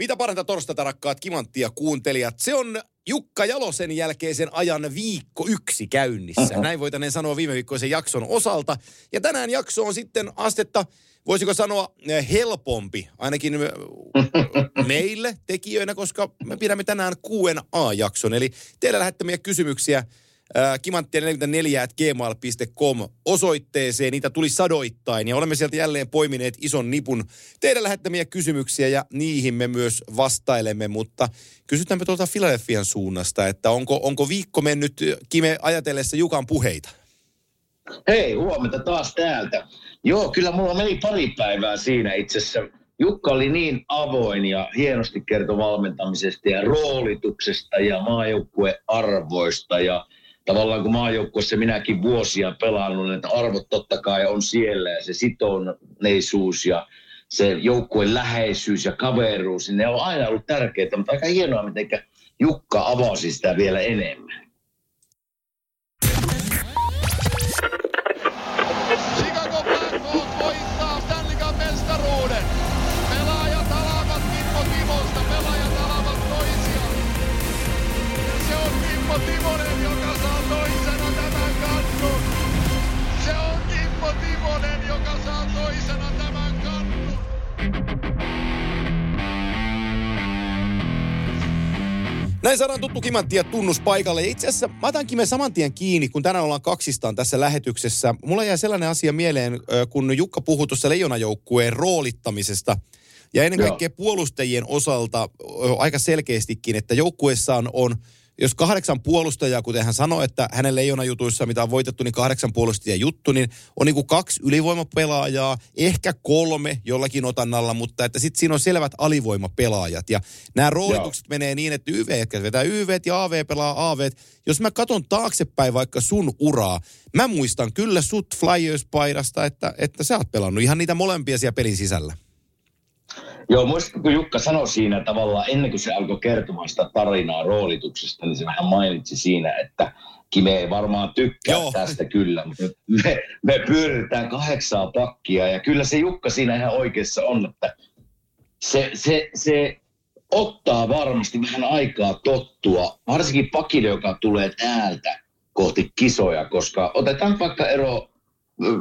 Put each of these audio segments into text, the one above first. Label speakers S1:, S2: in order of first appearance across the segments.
S1: Mitä paranta torstaita, rakkaat kimanttia kuuntelijat? Se on Jukka Jalosen jälkeisen ajan viikko yksi käynnissä. Näin voitaneen sanoa viime viikkoisen jakson osalta. Ja tänään jakso on sitten astetta, voisiko sanoa, eh, helpompi, ainakin eh, meille tekijöinä, koska me pidämme tänään Q&A-jakson. Eli teille lähettämiä kysymyksiä kimanttia44.gmail.com osoitteeseen. Niitä tuli sadoittain ja olemme sieltä jälleen poimineet ison nipun teidän lähettämiä kysymyksiä ja niihin me myös vastailemme. Mutta kysytäänpä tuolta Filadelfian suunnasta, että onko, onko viikko mennyt Kime ajatellessa Jukan puheita?
S2: Hei, huomenta taas täältä. Joo, kyllä mulla meni pari päivää siinä itse asiassa. Jukka oli niin avoin ja hienosti kertoi valmentamisesta ja roolituksesta ja maajoukkuearvoista ja tavallaan kun maajoukkueessa minäkin vuosia pelannut, että arvot totta kai on siellä ja se sitouneisuus ja se joukkueen läheisyys ja kaveruus, niin ne on aina ollut tärkeitä, mutta aika hienoa, miten Jukka avasi sitä vielä enemmän.
S1: Näin saadaan tuttu kimanttia tunnus paikalle. itse asiassa mä otan Kime saman tien kiinni, kun tänään ollaan kaksistaan tässä lähetyksessä. Mulla jäi sellainen asia mieleen, kun Jukka puhui tuossa leijonajoukkueen roolittamisesta. Ja ennen kaikkea Joo. puolustajien osalta aika selkeästikin, että joukkueessaan on jos kahdeksan puolustajaa, kuten hän sanoi, että hänen leijonajutuissa, mitä on voitettu, niin kahdeksan puolustajaa juttu, niin on niin kuin kaksi ylivoimapelaajaa, ehkä kolme jollakin otannalla, mutta että sitten siinä on selvät alivoimapelaajat. Ja nämä roolitukset Joo. menee niin, että YV vetää YV ja AV pelaa AV. Jos mä katson taaksepäin vaikka sun uraa, mä muistan kyllä sut Flyers-paidasta, että, että sä oot pelannut ihan niitä molempia siellä pelin sisällä.
S2: Joo, muistatko kun Jukka sanoi siinä tavallaan, ennen kuin se alkoi kertomaan sitä tarinaa roolituksesta, niin se vähän mainitsi siinä, että Kime ei varmaan tykkää Joo. tästä kyllä, mutta me, me pyöritetään kahdeksaa pakkia ja kyllä se Jukka siinä ihan oikeassa on, että se, se, se ottaa varmasti vähän aikaa tottua, varsinkin pakille, joka tulee täältä kohti kisoja, koska otetaan vaikka ero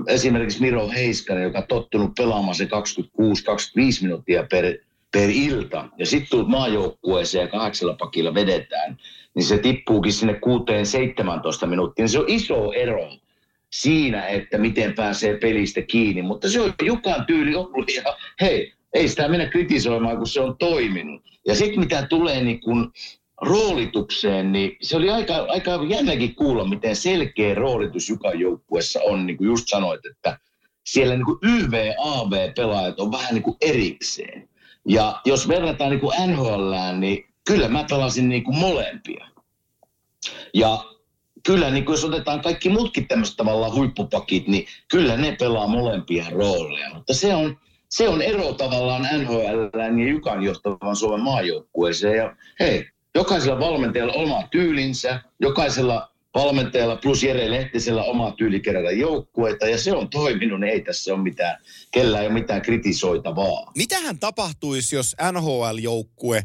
S2: esimerkiksi Miro Heiskanen, joka on tottunut pelaamaan se 26-25 minuuttia per, per ilta, ja sitten tulet maajoukkueeseen ja kahdeksalla pakilla vedetään, niin se tippuukin sinne 6-17 minuuttia. Niin se on iso ero siinä, että miten pääsee pelistä kiinni, mutta se on Jukan tyyli ollut, ja hei, ei sitä mennä kritisoimaan, kun se on toiminut. Ja sitten mitä tulee niin kun roolitukseen, niin se oli aika, aika jännäkin kuulla, miten selkeä roolitus Jukan joukkuessa on, niin kuin just sanoit, että siellä niin kuin YV-AV-pelaajat on vähän niin kuin erikseen. Ja jos verrataan niin kuin NHL, niin kyllä mä pelasin niin kuin molempia. Ja kyllä niin kuin jos otetaan kaikki muutkin tämmöiset tavallaan huippupakit, niin kyllä ne pelaa molempia rooleja. Mutta se on, se on ero tavallaan NHL ja Jukan johtavan Suomen maajoukkueeseen. Ja hei, jokaisella valmentajalla oma tyylinsä, jokaisella valmentajalla plus Jere Lehtisellä oma tyyli kerätä joukkueita ja se on toiminut, niin ei tässä ole mitään, kellään ei ole mitään kritisoitavaa.
S1: Mitähän tapahtuisi, jos NHL-joukkue,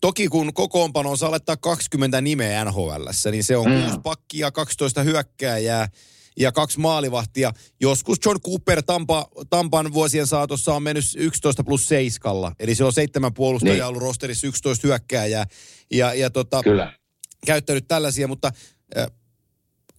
S1: toki kun kokoonpano on saa 20 nimeä NHL, niin se on mm. 6 pakkia, 12 hyökkääjää, ja kaksi maalivahtia. Joskus John Cooper Tampa, Tampan vuosien saatossa on mennyt 11 plus 7. Eli se on seitsemän puolustajaa niin. ollut rosterissa 11 hyökkääjää. Ja, ja tota,
S2: Kyllä.
S1: käyttänyt tällaisia, mutta äh,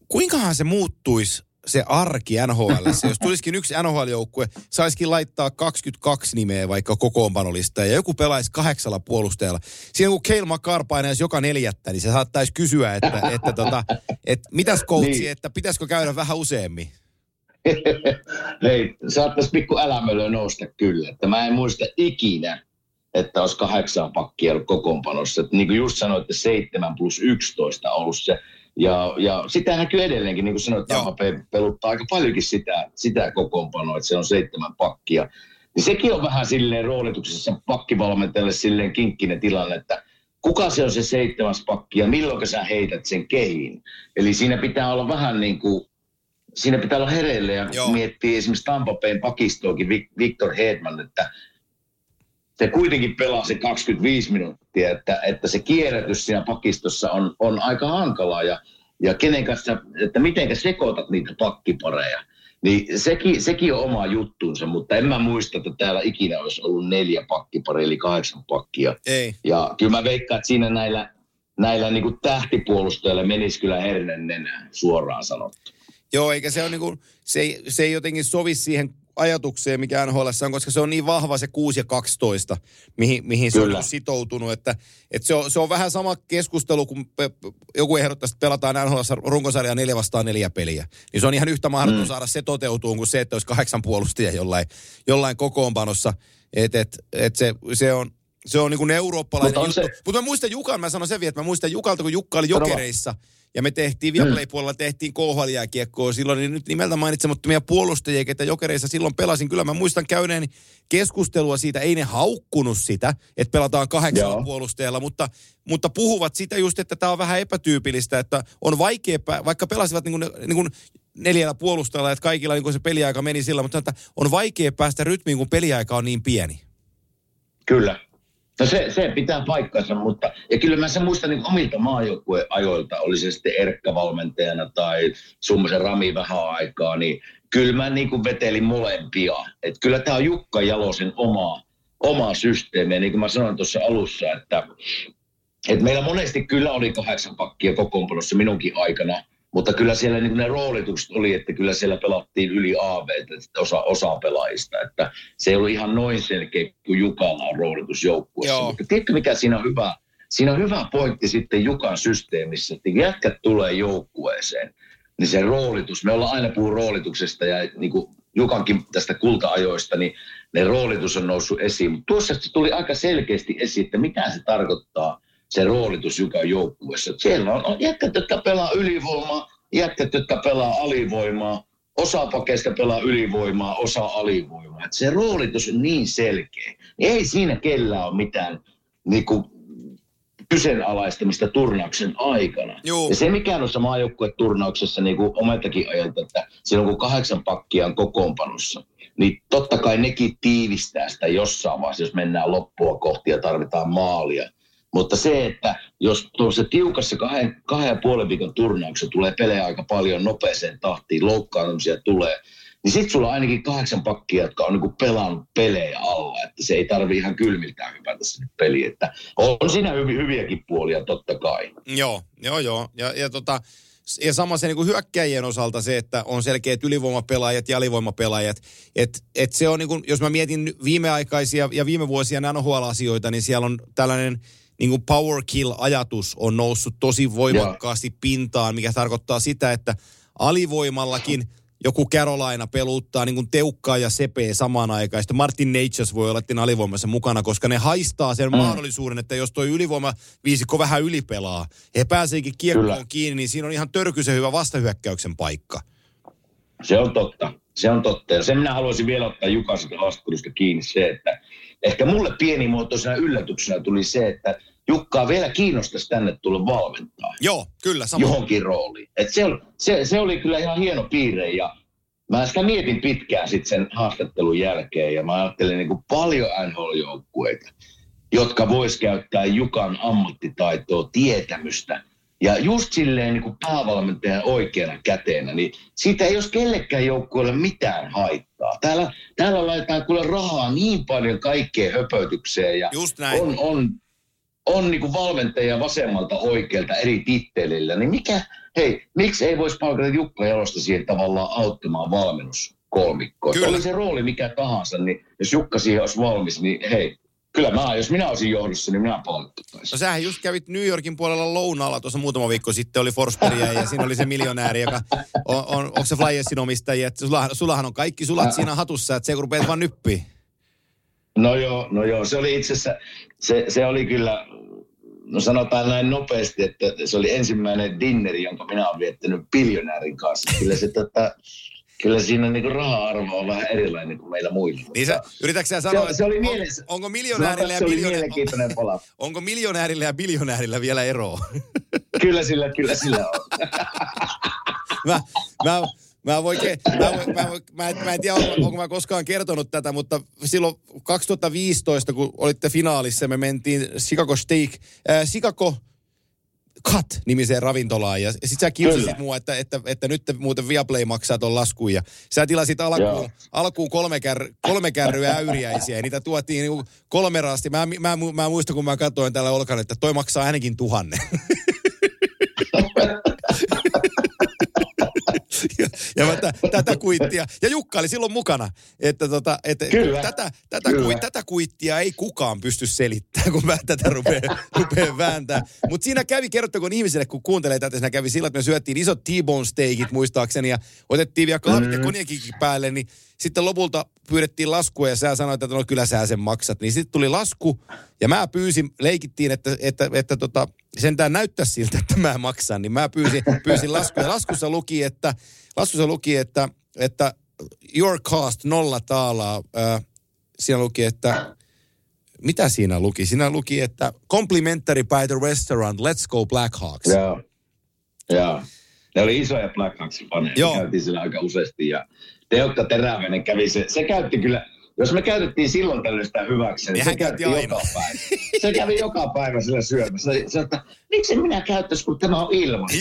S1: kuinkahan se muuttuisi se arki NHL. Jos tulisikin yksi NHL-joukkue, saisikin laittaa 22 nimeä vaikka kokoonpanolista ja joku pelaisi kahdeksalla puolustajalla. Siinä kun Keil McCarr painaisi joka neljättä, niin se saattaisi kysyä, että, että, tota, että mitäs coachi, niin. että pitäisikö käydä vähän useammin?
S2: Hei, saattaisi pikku älämölö nousta kyllä. Että mä en muista ikinä, että olisi kahdeksan pakkia ollut kokoonpanossa. Että niin kuin just sanoit, että 7 plus 11 on ollut se. Ja, ja sitä näkyy edelleenkin, niin kuin sanoit, Tampa peluttaa aika paljonkin sitä, sitä kokoonpanoa, että se on seitsemän pakkia. Niin sekin on vähän silleen roolituksessa pakkivalmentajalle silleen kinkkinen tilanne, että kuka se on se seitsemäs pakki ja milloin sä heität sen kehiin. Eli siinä pitää olla vähän niin kuin, siinä pitää olla hereille ja Joo. miettii esimerkiksi Tampapeen pakistoakin Victor Hedman, että se kuitenkin pelaa se 25 minuuttia, että, että se kierrätys siinä pakistossa on, on aika hankalaa ja, ja kenen kanssa, että miten sekoitat niitä pakkipareja. Niin sekin, sekin on oma juttuunsa, mutta en mä muista, että täällä ikinä olisi ollut neljä pakkiparia, eli kahdeksan pakkia.
S1: Ei.
S2: Ja kyllä mä veikkaan, että siinä näillä, näillä niin kuin tähtipuolustajilla menisi kyllä hernen nenään, suoraan sanottu.
S1: Joo, eikä se, on niin kuin, se, ei, se ei jotenkin sovi siihen ajatukseen, mikä NHL on, koska se on niin vahva se 6 ja 12, mihin, mihin se on sitoutunut. Että, että se, on, se on vähän sama keskustelu, kun pe, joku ehdottaa, että pelataan NHL runkosarja 4 vastaan 4 peliä. Niin se on ihan yhtä mahdoton mm. saada se toteutuun kuin se, että olisi kahdeksan puolustajia jollain, jollain kokoonpanossa. Että et, et se, se on, se on niin kuin eurooppalainen Mutta juttu. Se... Mutta mä muistan Jukan, mä sanon sen vielä, että mä muistan Jukalta, kun Jukka oli jokereissa – ja me tehtiin, Viaplay-puolella tehtiin KHL-jääkiekkoa silloin, niin nyt nimeltä mainitsemattomia puolustajia, ketä jokereissa silloin pelasin. Kyllä mä muistan käyneen keskustelua siitä, ei ne haukkunut sitä, että pelataan kahdeksan puolustajalla, mutta, mutta puhuvat sitä just, että tämä on vähän epätyypillistä, että on vaikea, vaikka pelasivat niin kuin, niin kuin neljällä puolustajalla, että kaikilla niin kuin se peliaika meni sillä, mutta että on vaikea päästä rytmiin, kun peliaika on niin pieni.
S2: Kyllä, No se, se pitää paikkansa, mutta ja kyllä mä sen muistan niin omilta maajoukkueajoilta, oli se sitten Erkka-valmentajana tai Summasen Rami vähän aikaa, niin kyllä mä niin kuin vetelin molempia. Et kyllä tämä on Jukka Jalosen oma, oma systeemi. niin kuin mä sanoin tuossa alussa, että, että meillä monesti kyllä oli kahdeksan pakkia kokoonpanossa minunkin aikana, mutta kyllä siellä niin ne roolitukset oli, että kyllä siellä pelattiin yli AV, osa, osa pelaajista. Että se ei ollut ihan noin selkeä kuin Jukalla on roolitusjoukkueessa. Mutta tiedätkö mikä siinä on hyvä? Siinä on hyvä pointti sitten Jukan systeemissä, että jätkät tulee joukkueeseen, niin se roolitus, me ollaan aina puhunut roolituksesta ja niin kuin Jukankin tästä kulta-ajoista, niin ne roolitus on noussut esiin. Mutta tuossa se tuli aika selkeästi esiin, että mitä se tarkoittaa – se roolitus joka joukkueessa. Siellä on, on jätkät, jotka pelaa ylivoimaa, jätkät, jotka pelaa alivoimaa, osa pakeista pelaa ylivoimaa, osa alivoimaa. Et se roolitus on niin selkeä. Ei siinä kellään ole mitään niin kuin, kyseenalaistamista turnauksen aikana. Juu. Ja se mikä on sama turnauksessa niin kuin omeltakin ajalta, että silloin kun kahdeksan pakkia on kokoonpanossa, niin totta kai nekin tiivistää sitä jossain vaiheessa, jos mennään loppua kohti ja tarvitaan maalia. Mutta se, että jos tuossa tiukassa kahden, kahden ja puolen viikon turnauksessa tulee pelejä aika paljon nopeeseen tahtiin, loukkaantumisia tulee, niin sitten sulla on ainakin kahdeksan pakkia, jotka on niinku pelannut pelejä alla, että se ei tarvi ihan kylmiltään hypätä sinne peliin, että on siinä hyvi, hyviäkin puolia totta kai.
S1: Joo, joo, joo. Ja, ja, tota, ja sama se niin hyökkäjien osalta se, että on selkeät ylivoimapelaajat ja alivoimapelaajat. Että et se on niin kuin, jos mä mietin viimeaikaisia ja viime vuosien NHL-asioita, niin siellä on tällainen – niin kuin power kill-ajatus on noussut tosi voimakkaasti yeah. pintaan, mikä tarkoittaa sitä, että alivoimallakin joku Carolina peluttaa niin kuin teukkaa ja sepee samaan aikaan. Sitten Martin Natchez voi olla alivoimassa mukana, koska ne haistaa sen mm. mahdollisuuden, että jos toi ylivoima viisikko vähän ylipelaa, he pääseekin kiekkoon kiinni, niin siinä on ihan törkyisen hyvä vastahyökkäyksen paikka.
S2: Se on totta. Se on totta. Ja sen minä haluaisin vielä ottaa Jukaselta haastattelusta kiinni se, että ehkä mulle pienimuotoisena yllätyksenä tuli se, että Jukkaa vielä kiinnostaisi tänne tulla valmentaa.
S1: Joo, kyllä. Sama.
S2: Johonkin rooliin. Et se, se, se, oli kyllä ihan hieno piirre ja mä sitä mietin pitkään sitten sen haastattelun jälkeen ja mä ajattelin niin kuin paljon NHL-joukkueita, jotka vois käyttää Jukan ammattitaitoa, tietämystä ja just silleen niin kuin päävalmentajan oikeana käteenä, niin siitä ei jos kellekään joukkueelle mitään haittaa. Täällä, täällä laitetaan kyllä rahaa niin paljon kaikkeen höpötykseen ja
S1: just näin.
S2: on, on on niin kuin valmentajia vasemmalta oikealta eri tittelillä, niin mikä, hei, miksi ei voisi palkata Jukka Jalosta siihen tavallaan auttamaan valmennuskolmikkoa? Kyllä. Oli se rooli mikä tahansa, niin jos Jukka siihen olisi valmis, niin hei, Kyllä mä, jos minä olisin johdossa, niin minä palkkaisin.
S1: No sähän just kävit New Yorkin puolella lounaalla tuossa muutama viikko sitten, oli Forsbergia ja siinä oli se miljonääri, joka on, on onko se Flyersin omistaja, että sullahan, sullahan on kaikki sulat siinä hatussa, että se kun rupeat vaan nyppiin.
S2: No joo, no joo, se oli itse asiassa, se, se oli kyllä, no sanotaan näin nopeasti, että se oli ensimmäinen dinneri, jonka minä olen viettänyt biljonäärin kanssa. Kyllä se tota, kyllä siinä niin raha-arvo on vähän erilainen kuin meillä muilla.
S1: Niin sä, yritätkö sä sanoa,
S2: se, se oli
S1: on, onko miljonäärillä ja,
S2: miljonäärillä, pala.
S1: onko miljonäärillä ja biljonäärillä vielä eroa?
S2: kyllä sillä, kyllä sillä on.
S1: mä, mä, Mä, voin, mä, voin, mä, voin, mä, en, mä en tiedä, onko mä koskaan kertonut tätä, mutta silloin 2015, kun olitte finaalissa, me mentiin Chicago Steak, äh, Chicago Cut-nimiseen ravintolaan. Ja sit sä kiusasit mua, että, että, että, nyt muuten Viaplay maksaa ton laskun. Ja sä tilasit alkuun, alkuun kolme, kär, kolme kärryä äyriäisiä. Ja niitä tuotiin niinku kolme raasti. Mä, mä, mä, mä muistan, kun mä katsoin tällä olkan, että toi maksaa ainakin tuhannen. ja, ja mä t- tätä kuittia. Ja Jukka oli silloin mukana, että tota, että Kyllä. Tätä, tätä, Kyllä. Ku, tätä kuittia ei kukaan pysty selittämään, kun mä tätä rupean, rupean vääntää. Mutta siinä kävi, kerrottakoon ihmisille, kun kuuntelee tätä, siinä kävi sillä, että me syöttiin isot T-bone steakit muistaakseni ja otettiin vielä kahvit mm. ja konjakikin päälle, niin sitten lopulta pyydettiin laskua ja sä sanoit, että no kyllä sä sen maksat. Niin sitten tuli lasku ja mä pyysin, leikittiin, että, että, että, että tota, sentään näyttää siltä, että mä maksan. Niin mä pyysin, pyysin lasku ja laskussa luki, että, laskussa luki, että, että your cost nolla taalaa. Äh, siinä luki, että mitä siinä luki? Siinä luki, että complimentary by the restaurant, let's go Blackhawks.
S2: Joo, joo. Ne oli isoja Blackhawksin faneja. Käytiin siellä aika useasti ja Teokka Teräväinen kävi se. Se käytti kyllä, jos me käytettiin silloin tällaista hyväksi, niin se käytti aina. joka päivä. Se kävi joka päivä sillä syömässä. Se, että miksi minä käyttäisi, kun tämä on ilman?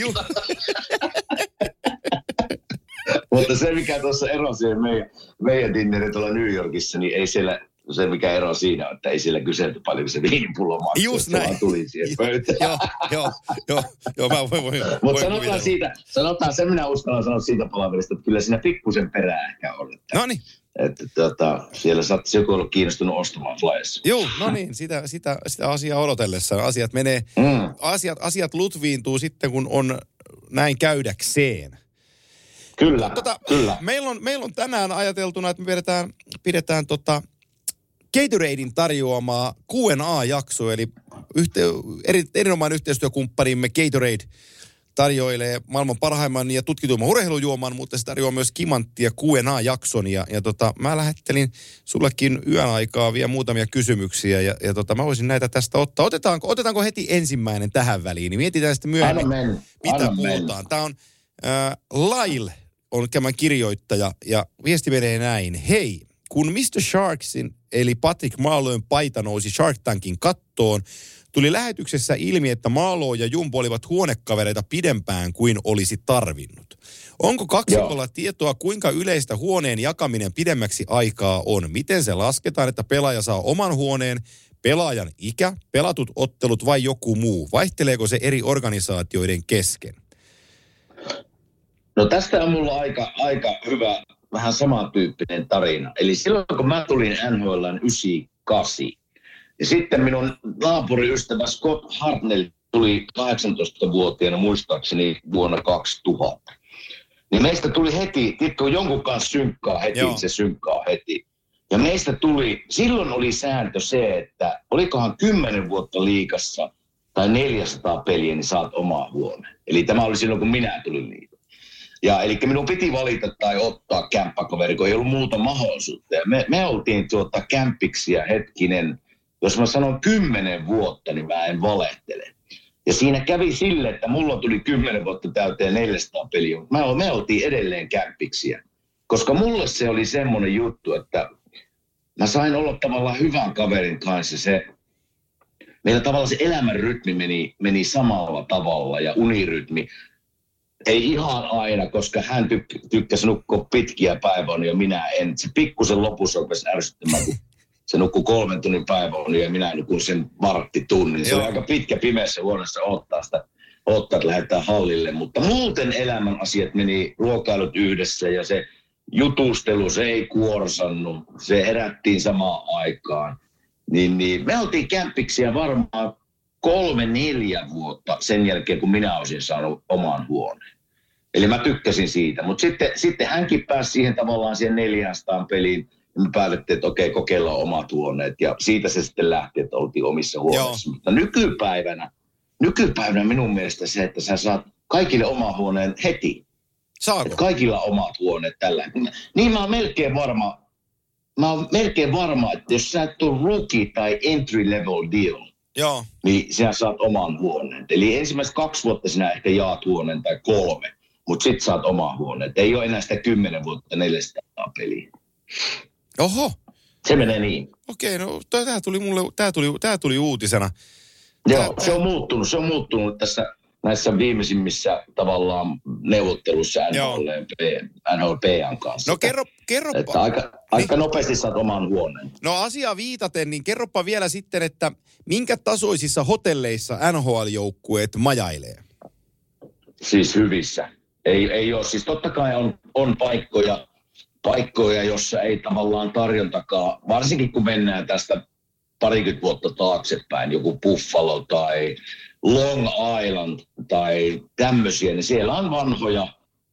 S2: Mutta se, mikä tuossa erosi meidän, meidän dinneri tuolla New Yorkissa, niin ei siellä se mikä ero siinä on, että ei siellä kyselty paljon se viinipullo maksoi.
S1: Just näin.
S2: Se tuli siihen
S1: pöytään. joo, joo, joo, joo, mä voin, voin
S2: Mutta sanotaan kuvitella. siitä, sanotaan, sen minä uskallan sanoa siitä palaverista, että kyllä siinä pikkusen perää ehkä on.
S1: No niin.
S2: Että tota, siellä saattaisi joku olla kiinnostunut ostamaan flyessa.
S1: Joo, no niin, sitä, sitä, sitä asiaa odotellessa. Asiat menee, mm. asiat, asiat lutviintuu sitten, kun on näin käydäkseen.
S2: Kyllä, tota, kyllä.
S1: Meillä on, meillä on tänään ajateltuna, että me pidetään, pidetään tota, Gatoradein tarjoamaa Q&A-jakso, eli yhte, eri, erinomainen yhteistyökumppanimme Gatorade tarjoilee maailman parhaimman ja tutkituimman urheilujuoman, mutta se tarjoaa myös kimanttia Q&A-jakson. Ja, ja tota, mä lähettelin sullekin yön aikaa vielä muutamia kysymyksiä ja, ja tota, mä voisin näitä tästä ottaa. Otetaanko, otetaanko heti ensimmäinen tähän väliin, niin mietitään sitten myöhemmin, mitä Anna puhutaan. Tämä on äh, Lail, on tämän kirjoittaja ja viesti menee näin. Hei, kun Mr. Sharksin eli Patrick Marlowen paita nousi Shark Tankin kattoon, tuli lähetyksessä ilmi, että Marlowe ja Jumbo olivat huonekavereita pidempään kuin olisi tarvinnut. Onko kaksikolla tietoa, kuinka yleistä huoneen jakaminen pidemmäksi aikaa on? Miten se lasketaan, että pelaaja saa oman huoneen, pelaajan ikä, pelatut ottelut vai joku muu? Vaihteleeko se eri organisaatioiden kesken?
S2: No tästä on mulla aika, aika hyvä vähän samantyyppinen tarina. Eli silloin kun mä tulin NHL 98, ja sitten minun naapuriystävä Scott Hartnell tuli 18-vuotiaana muistaakseni vuonna 2000. Niin meistä tuli heti, tiedätkö, jonkun kanssa synkkaa heti, Joo. se synkkaa heti. Ja meistä tuli, silloin oli sääntö se, että olikohan 10 vuotta liikassa tai 400 peliä, niin saat omaa huoneen. Eli tämä oli silloin, kun minä tulin liikaa. Ja eli minun piti valita tai ottaa kämppäkaveri, kun ei ollut muuta mahdollisuutta. Ja me, me oltiin tuota kämpiksiä hetkinen, jos mä sanon kymmenen vuotta, niin mä en valehtele. Ja siinä kävi sille, että mulla tuli kymmenen vuotta täyteen 400 peliä, mutta me, me oltiin edelleen kämpiksiä. Koska mulle se oli semmoinen juttu, että mä sain olla tavallaan hyvän kaverin kanssa. Se, meillä tavallaan se elämän rytmi meni, meni samalla tavalla ja unirytmi ei ihan aina, koska hän tyk- tykkäsi nukkua pitkiä päiväunia ja minä en. Se pikkusen lopussa rupesi ärsyttämään, kun se nukkuu kolmen tunnin päiväunia ja minä nukun sen varttitunnin. Se oli aika pitkä pimeässä huoneessa ottaa sitä, ottaa, että lähdetään hallille. Mutta muuten elämän asiat meni ruokailut yhdessä ja se jutustelu, se ei kuorsannut. Se herättiin samaan aikaan. Niin, niin me oltiin kämpiksiä varmaan kolme, neljä vuotta sen jälkeen, kun minä olisin saanut oman huoneen. Eli mä tykkäsin siitä. Mutta sitten, sitten hänkin pääsi siihen tavallaan siihen 400 peliin. Me päätettiin, että okei, kokeillaan omat huoneet. Ja siitä se sitten lähti, että oltiin omissa huoneissa. Mutta nykypäivänä, nykypäivänä minun mielestä se, että sä saat kaikille oma huoneen heti.
S1: Saako?
S2: Että kaikilla omat huoneet tällä. Niin mä oon melkein varma, mä oon melkein varma, että jos sä et ole rookie tai entry level deal,
S1: Joo.
S2: niin sinä saat oman huoneen. Eli ensimmäiset kaksi vuotta sinä ehkä jaat huoneen tai kolme, mutta sitten saat oman huoneen. Ei ole enää sitä kymmenen vuotta 400 peliä.
S1: Oho.
S2: Se menee niin.
S1: Okei, no tämä tuli mulle, tämä tuli, tää tuli uutisena.
S2: Joo, se on muuttunut. Se on muuttunut tässä näissä viimeisimmissä tavallaan neuvotteluissa NHLP, NHLPn kanssa.
S1: No kerro, kerropa.
S2: Että aika, aika niin. nopeasti saat oman huoneen.
S1: No asia viitaten, niin kerropa vielä sitten, että minkä tasoisissa hotelleissa NHL-joukkueet majailee?
S2: Siis hyvissä. Ei, ei ole. Siis totta kai on, on paikkoja, paikkoja, jossa ei tavallaan tarjontakaan, varsinkin kun mennään tästä parikymmentä vuotta taaksepäin, joku Buffalo tai Long Island tai tämmöisiä, niin siellä on vanhoja,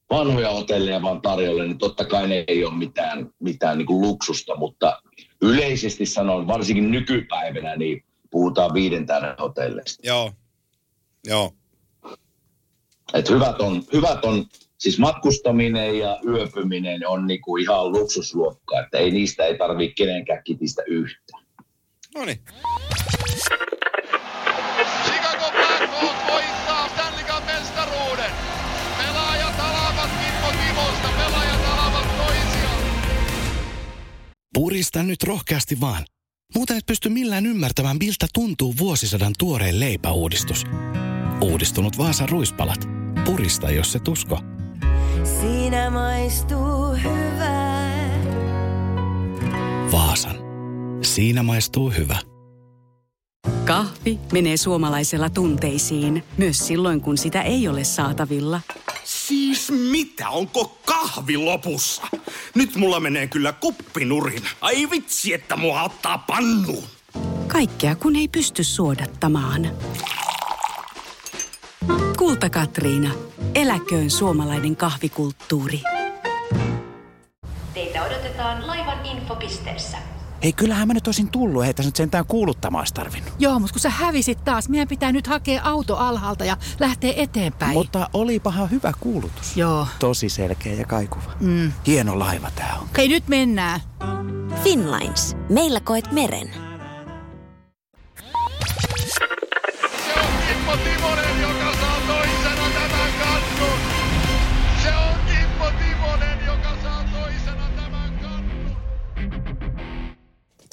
S2: vanhoja hotelleja vaan tarjolla, niin totta kai ne ei ole mitään, mitään niin kuin luksusta, mutta yleisesti sanon, varsinkin nykypäivänä, niin puhutaan viiden tähden hotelleista.
S1: Joo, joo.
S2: Et hyvät, on, hyvät on, siis matkustaminen ja yöpyminen on niinku ihan luksusluokkaa, että ei niistä ei tarvitse kenenkään kitistä yhtään.
S1: No niin.
S3: Chicago Blackhawks voittaa Stanley Cup mestaruuden. Pelaajat alavat Kimmo Timosta, pelaajat alavat toisiaan.
S4: Purista nyt rohkeasti vaan. Muuten et pysty millään ymmärtämään, miltä tuntuu vuosisadan tuoreen leipäuudistus. Uudistunut Vaasan ruispalat. Purista, jos se tusko.
S5: Siinä maistuu hyvä.
S4: Vaasan. Siinä maistuu hyvä.
S6: Kahvi menee suomalaisella tunteisiin, myös silloin kun sitä ei ole saatavilla.
S7: Siis mitä? Onko kahvi lopussa? Nyt mulla menee kyllä kuppinurin. Ai vitsi, että mua ottaa pannuun.
S6: Kaikkea kun ei pysty suodattamaan. Kulta Katriina. Eläköön suomalainen kahvikulttuuri.
S8: Teitä odotetaan laivan infopisteessä.
S9: Hei, kyllähän mä nyt olisin tullut, ei tässä nyt sentään kuuluttamaan tarvinnut.
S10: Joo, mutta kun sä hävisit taas, meidän pitää nyt hakea auto alhaalta ja lähteä eteenpäin.
S9: Mutta olipahan hyvä kuulutus.
S10: Joo.
S9: Tosi selkeä ja kaikuva.
S10: Mm.
S9: Hieno laiva tää on.
S10: Hei, nyt mennään.
S5: Finlines. Meillä koet meren.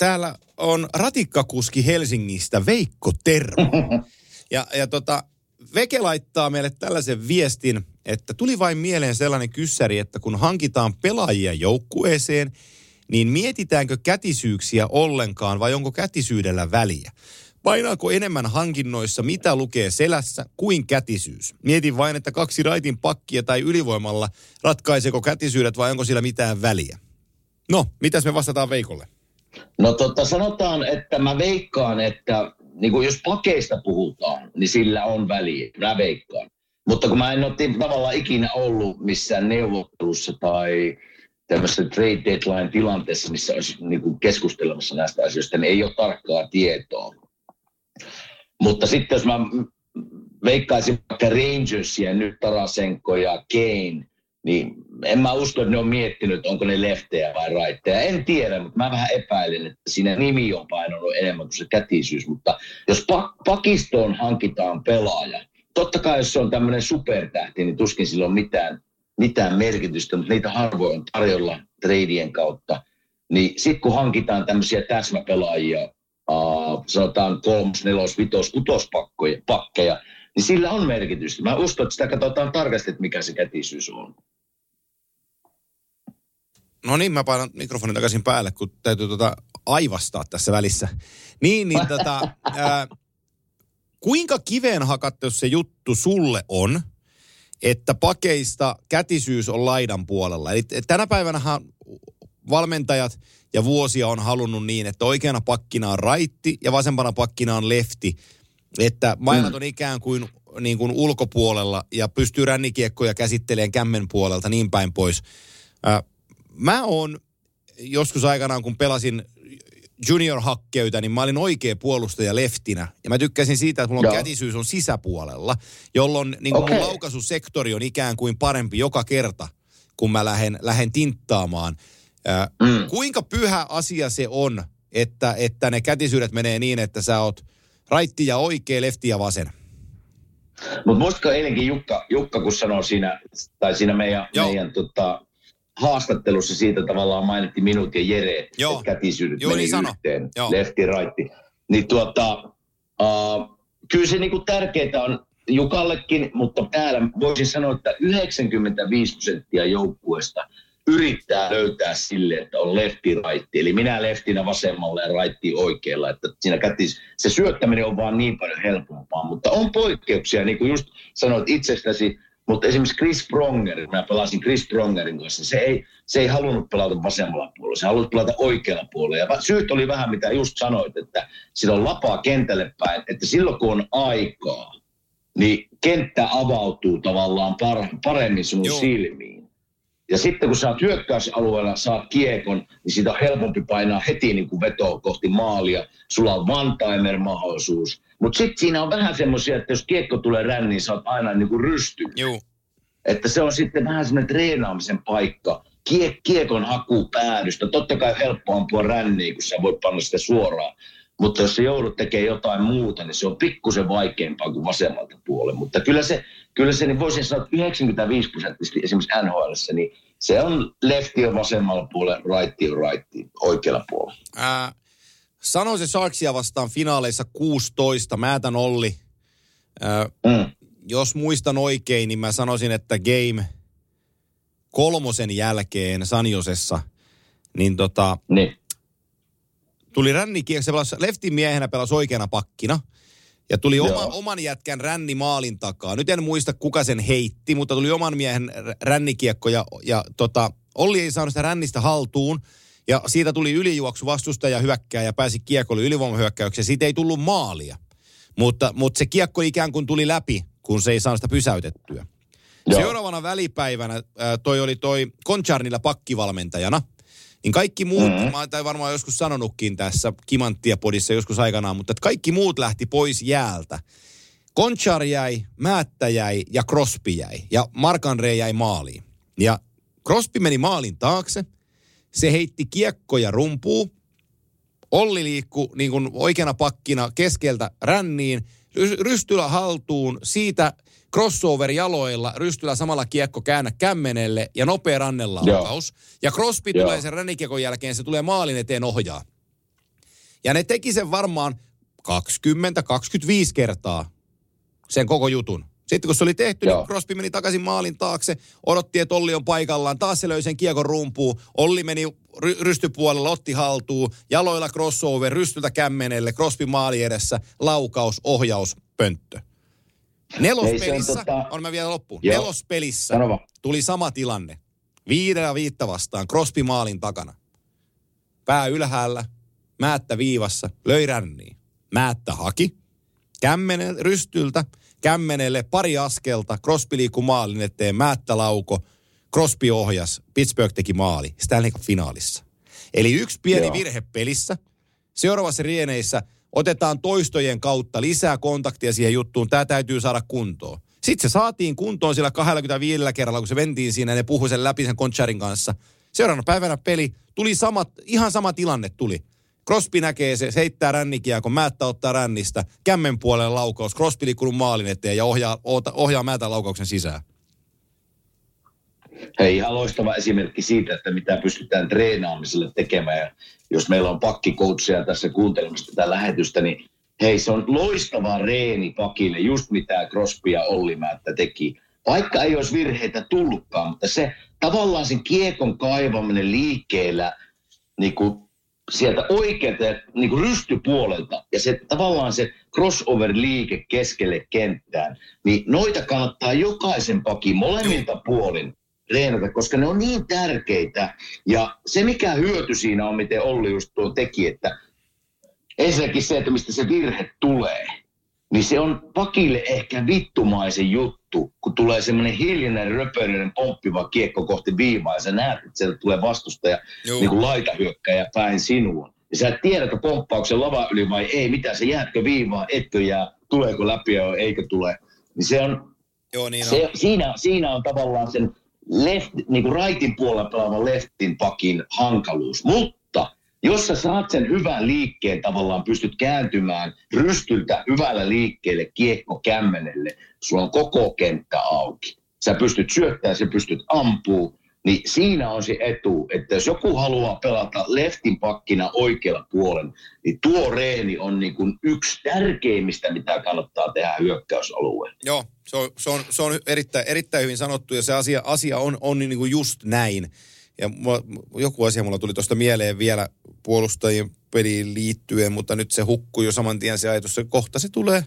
S1: Täällä on ratikkakuski Helsingistä Veikko Tervo. Ja, ja tota, Veke laittaa meille tällaisen viestin, että tuli vain mieleen sellainen kyssäri, että kun hankitaan pelaajia joukkueeseen, niin mietitäänkö kätisyyksiä ollenkaan vai onko kätisyydellä väliä? Painaako enemmän hankinnoissa, mitä lukee selässä, kuin kätisyys? Mietin vain, että kaksi raitin pakkia tai ylivoimalla, ratkaiseeko kätisyydet vai onko sillä mitään väliä? No, mitäs me vastataan Veikolle?
S2: No tota, sanotaan, että mä veikkaan, että niin kuin jos pakeista puhutaan, niin sillä on väliä. Mä veikkaan. Mutta kun mä en ole tavallaan ikinä ollut missään neuvottelussa tai tämmöisessä trade deadline tilanteessa, missä olisi niin kuin keskustelemassa näistä asioista, niin ei ole tarkkaa tietoa. Mutta sitten jos mä veikkaisin vaikka Rangersia, nyt Tarasenko ja Kane, niin en mä usko, että ne on miettinyt, onko ne leftejä vai raitteja. En tiedä, mutta mä vähän epäilen, että siinä nimi on painanut enemmän kuin se kätisyys. Mutta jos pak- pakistoon hankitaan pelaaja, totta kai jos se on tämmöinen supertähti, niin tuskin sillä on mitään, mitään merkitystä, mutta niitä harvoin on tarjolla treidien kautta. Niin sitten kun hankitaan tämmöisiä täsmäpelaajia, sanotaan kolmos, nelos, vitos, kutospakkoja, pakkeja, niin sillä on merkitystä. Mä uskon, että sitä katsotaan tarkasti, että mikä se kätisyys on.
S1: No niin, mä painan mikrofonin takaisin päälle, kun täytyy tota aivastaa tässä välissä. Niin, niin tota, ää, kuinka kiveen hakattu se juttu sulle on, että pakeista kätisyys on laidan puolella? Eli tänä päivänä valmentajat ja vuosia on halunnut niin, että oikeana pakkina on raitti ja vasempana pakkina on lefti. Että mainat on ikään kuin, niin kuin ulkopuolella ja pystyy rännikiekkoja käsittelemään kämmen puolelta niin päin pois. Ää, mä oon joskus aikanaan, kun pelasin junior-hakkeytä, niin mä olin oikea puolustaja leftinä. Ja mä tykkäsin siitä, että mulla on
S2: Joo.
S1: kätisyys on sisäpuolella, jolloin niin kuin
S2: Okei.
S1: mun laukaisusektori on ikään kuin parempi joka kerta, kun mä lähden, lähden tinttaamaan. Äh,
S2: Mm.
S1: Kuinka pyhä asia se on, että, että ne kätisyydet menee niin, että sä oot raitti ja oikea, lefti ja vasen?
S2: Mutta muistatko eilenkin Jukka, Jukka, kun sanoi siinä, tai siinä meidän,
S1: Joo.
S2: meidän tota, haastattelussa siitä tavallaan mainitti minut ja Jere,
S1: Joo.
S2: että kätisyydet
S1: Joo,
S2: meni
S1: niin sano.
S2: yhteen,
S1: Joo.
S2: lefti, raitti. Niin tuota, uh, kyllä se niinku tärkeää on Jukallekin, mutta täällä voisin sanoa, että 95 prosenttia joukkueesta yrittää löytää sille, että on lefti raitti. Eli minä leftinä vasemmalla ja raitti oikealla. Että siinä kätis, se syöttäminen on vaan niin paljon helpompaa. Mutta on poikkeuksia, niin kuin just sanoit itsestäsi, mutta esimerkiksi Chris Pronger, mä pelasin Chris Prongerin kanssa, se ei, se ei halunnut pelata vasemmalla puolella, se halusi pelata oikealla puolella. Ja syyt oli vähän mitä just sanoit, että sillä on lapaa kentälle päin, että silloin kun on aikaa, niin kenttä avautuu tavallaan par- paremmin sinun
S1: Joo.
S2: silmiin. Ja sitten kun sä oot hyökkäysalueella, saat kiekon, niin siitä on helpompi painaa heti niin kuin vetoa kohti maalia. Sulla on one-timer-mahdollisuus. Mutta sitten siinä on vähän semmoisia, että jos kiekko tulee ränniin, niin sä oot aina niin kuin rysty.
S1: Joo.
S2: Että se on sitten vähän semmoinen treenaamisen paikka. Kie- kiekon haku päädystä. Totta kai helppo ampua ränniin, kun sä voit panna sitä suoraan. Mutta jos sä joudut tekemään jotain muuta, niin se on pikkusen vaikeampaa kuin vasemmalta puolelle. Mutta kyllä se, kyllä se niin voisin sanoa, että 95 prosenttisesti esimerkiksi NHL, niin se on lefti on vasemmalla puolella, righti on righti oikealla puolella.
S1: Ää, sano se Sharksia vastaan finaaleissa 16, Määtän Olli. Ää,
S2: Mm.
S1: jos muistan oikein, niin mä sanoisin, että game kolmosen jälkeen Sanjosessa, niin tota,
S2: Niin.
S1: tuli rännikiekko, se pelasi leftin miehenä pelasi oikeana pakkina. Ja tuli oma, oman jätkän ränni maalin takaa. Nyt en muista, kuka sen heitti, mutta tuli oman miehen rännikiekko ja, ja tota, Olli ei saanut sitä rännistä haltuun. Ja siitä tuli ylijuoksu vastustaja hyökkää ja pääsi kiekolle ylivoimahyökkäykseen. Siitä ei tullut maalia. Mutta, mutta se kiekko ikään kuin tuli läpi, kun se ei saanut sitä pysäytettyä.
S2: Joo.
S1: Seuraavana välipäivänä toi oli toi Koncharnilla pakkivalmentajana. Niin kaikki muut, mm-hmm. mä oon varmaan joskus sanonutkin tässä Kimanttia podissa joskus aikanaan, mutta että kaikki muut lähti pois jäältä. Conchar jäi, Määttä jäi ja Crosby jäi. Ja Markanre jäi maaliin. Ja Crosby meni maalin taakse. Se heitti kiekkoja rumpuu. Olli liikkui niin kuin oikeana pakkina keskeltä ränniin. Ry- Rystylä haltuun, siitä crossover jaloilla, Rystylä samalla kiekko käännä kämmenelle ja nopea rannelaukaus. Ja Crosby
S2: Joo.
S1: tulee sen rännikiekon jälkeen, se tulee maalin eteen ohjaa. Ja ne teki sen varmaan 20-25 kertaa, sen koko jutun. Sitten kun se oli tehty,
S2: Joo.
S1: niin Crosby meni takaisin maalin taakse, odotti, että Olli on paikallaan. Taas se löi sen kiekon rumpuun. Olli meni ry- rystypuolella, otti haltuun, jaloilla crossover, rystyltä kämmenelle, Crosby maali edessä, laukaus, ohjaus, pönttö. Nelospelissä,
S2: tota-
S1: on mä vielä loppuun,
S2: Joo.
S1: nelospelissä tuli sama tilanne. Viidellä viitta vastaan, Crosby maalin takana. Pää ylhäällä, Määttä viivassa, löi ränniin. Määttä haki, kämmenen rystyltä, kämmenelle pari askelta, Crosby liikkui maalin eteen, Määttä lauko, Crosby ohjas, Pittsburgh teki maali Stanley Cup-finaalissa. Eli yksi pieni
S2: Joo.
S1: virhe pelissä. Seuraavassa rieneissä otetaan toistojen kautta lisää kontaktia siihen juttuun. Tämä täytyy saada kuntoon. Sitten se saatiin kuntoon sillä 25 kerralla, kun se ventiin siinä ja ne puhui sen läpi sen Concharin kanssa. Seuraavana päivänä peli, tuli samat, ihan sama tilanne tuli. Crosby näkee se, se heittää rännikiekon, Määttä ottaa rännistä, kämmen puolelle laukaus, Crosby liikkunut maalin eteen ja ohjaa, ohjaa, ohjaa Määtän laukauksen sisään.
S2: Hei, ihan loistava esimerkki siitä, että mitä pystytään treenaamiselle tekemään. Ja jos meillä on pakkikoutseja tässä kuuntelemassa tätä lähetystä, niin hei, se on loistava reeni pakille, just mitä Crosby ja Olli Määttä teki. Vaikka ei olisi virheitä tullutkaan, mutta se tavallaan sen kiekon kaivaminen liikkeellä niin kuin sieltä oikealta niin kuin rystypuolelta ja se tavallaan se crossover-liike keskelle kenttään, niin noita kannattaa jokaisen pakin molemmilta puolin treenata, koska ne on niin tärkeitä. Ja se mikä hyöty siinä on, miten Olli just tuo teki, että ensinnäkin se, että mistä se virhe tulee. niin se on pakille ehkä vittumaisen juttu, kun tulee semmoinen hiljainen, röpöinen, pomppiva kiekko kohti viivaa, ja sä näet, että sieltä tulee vastustaja niin kuin laitahyökkäjä päin sinuun. Ja sä et tiedä, että pomppauksen lava yli vai ei, mitä se jäätkö viivaa, etkö jää, tuleeko läpi ja eikö tule. Niin se on,
S1: Joo, niin
S2: se, siinä, siinä on tavallaan sen left, niin kuin raitin puolella pelaavan leftin pakin hankaluus. Mutta jos sä saat sen hyvän liikkeen, tavallaan pystyt kääntymään rystyltä hyvällä liikkeelle kiekko kämmenelle, sulla on koko kenttä auki. Sä pystyt syöttämään, sä pystyt ampuu, niin siinä on se etu, että jos joku haluaa pelata leftin pakkina oikealla puolen, niin tuo reeni on niin kuin yksi tärkeimmistä, mitä kannattaa tehdä hyökkäysalueella.
S1: Joo, se on, se on, se on erittäin, erittäin hyvin sanottu ja se asia, asia on, on niin kuin just näin. Ja mulla, joku asia mulla tuli tuosta mieleen vielä puolustajien peliin liittyen, mutta nyt se hukkui jo saman tien se ajatus, että kohta se tulee,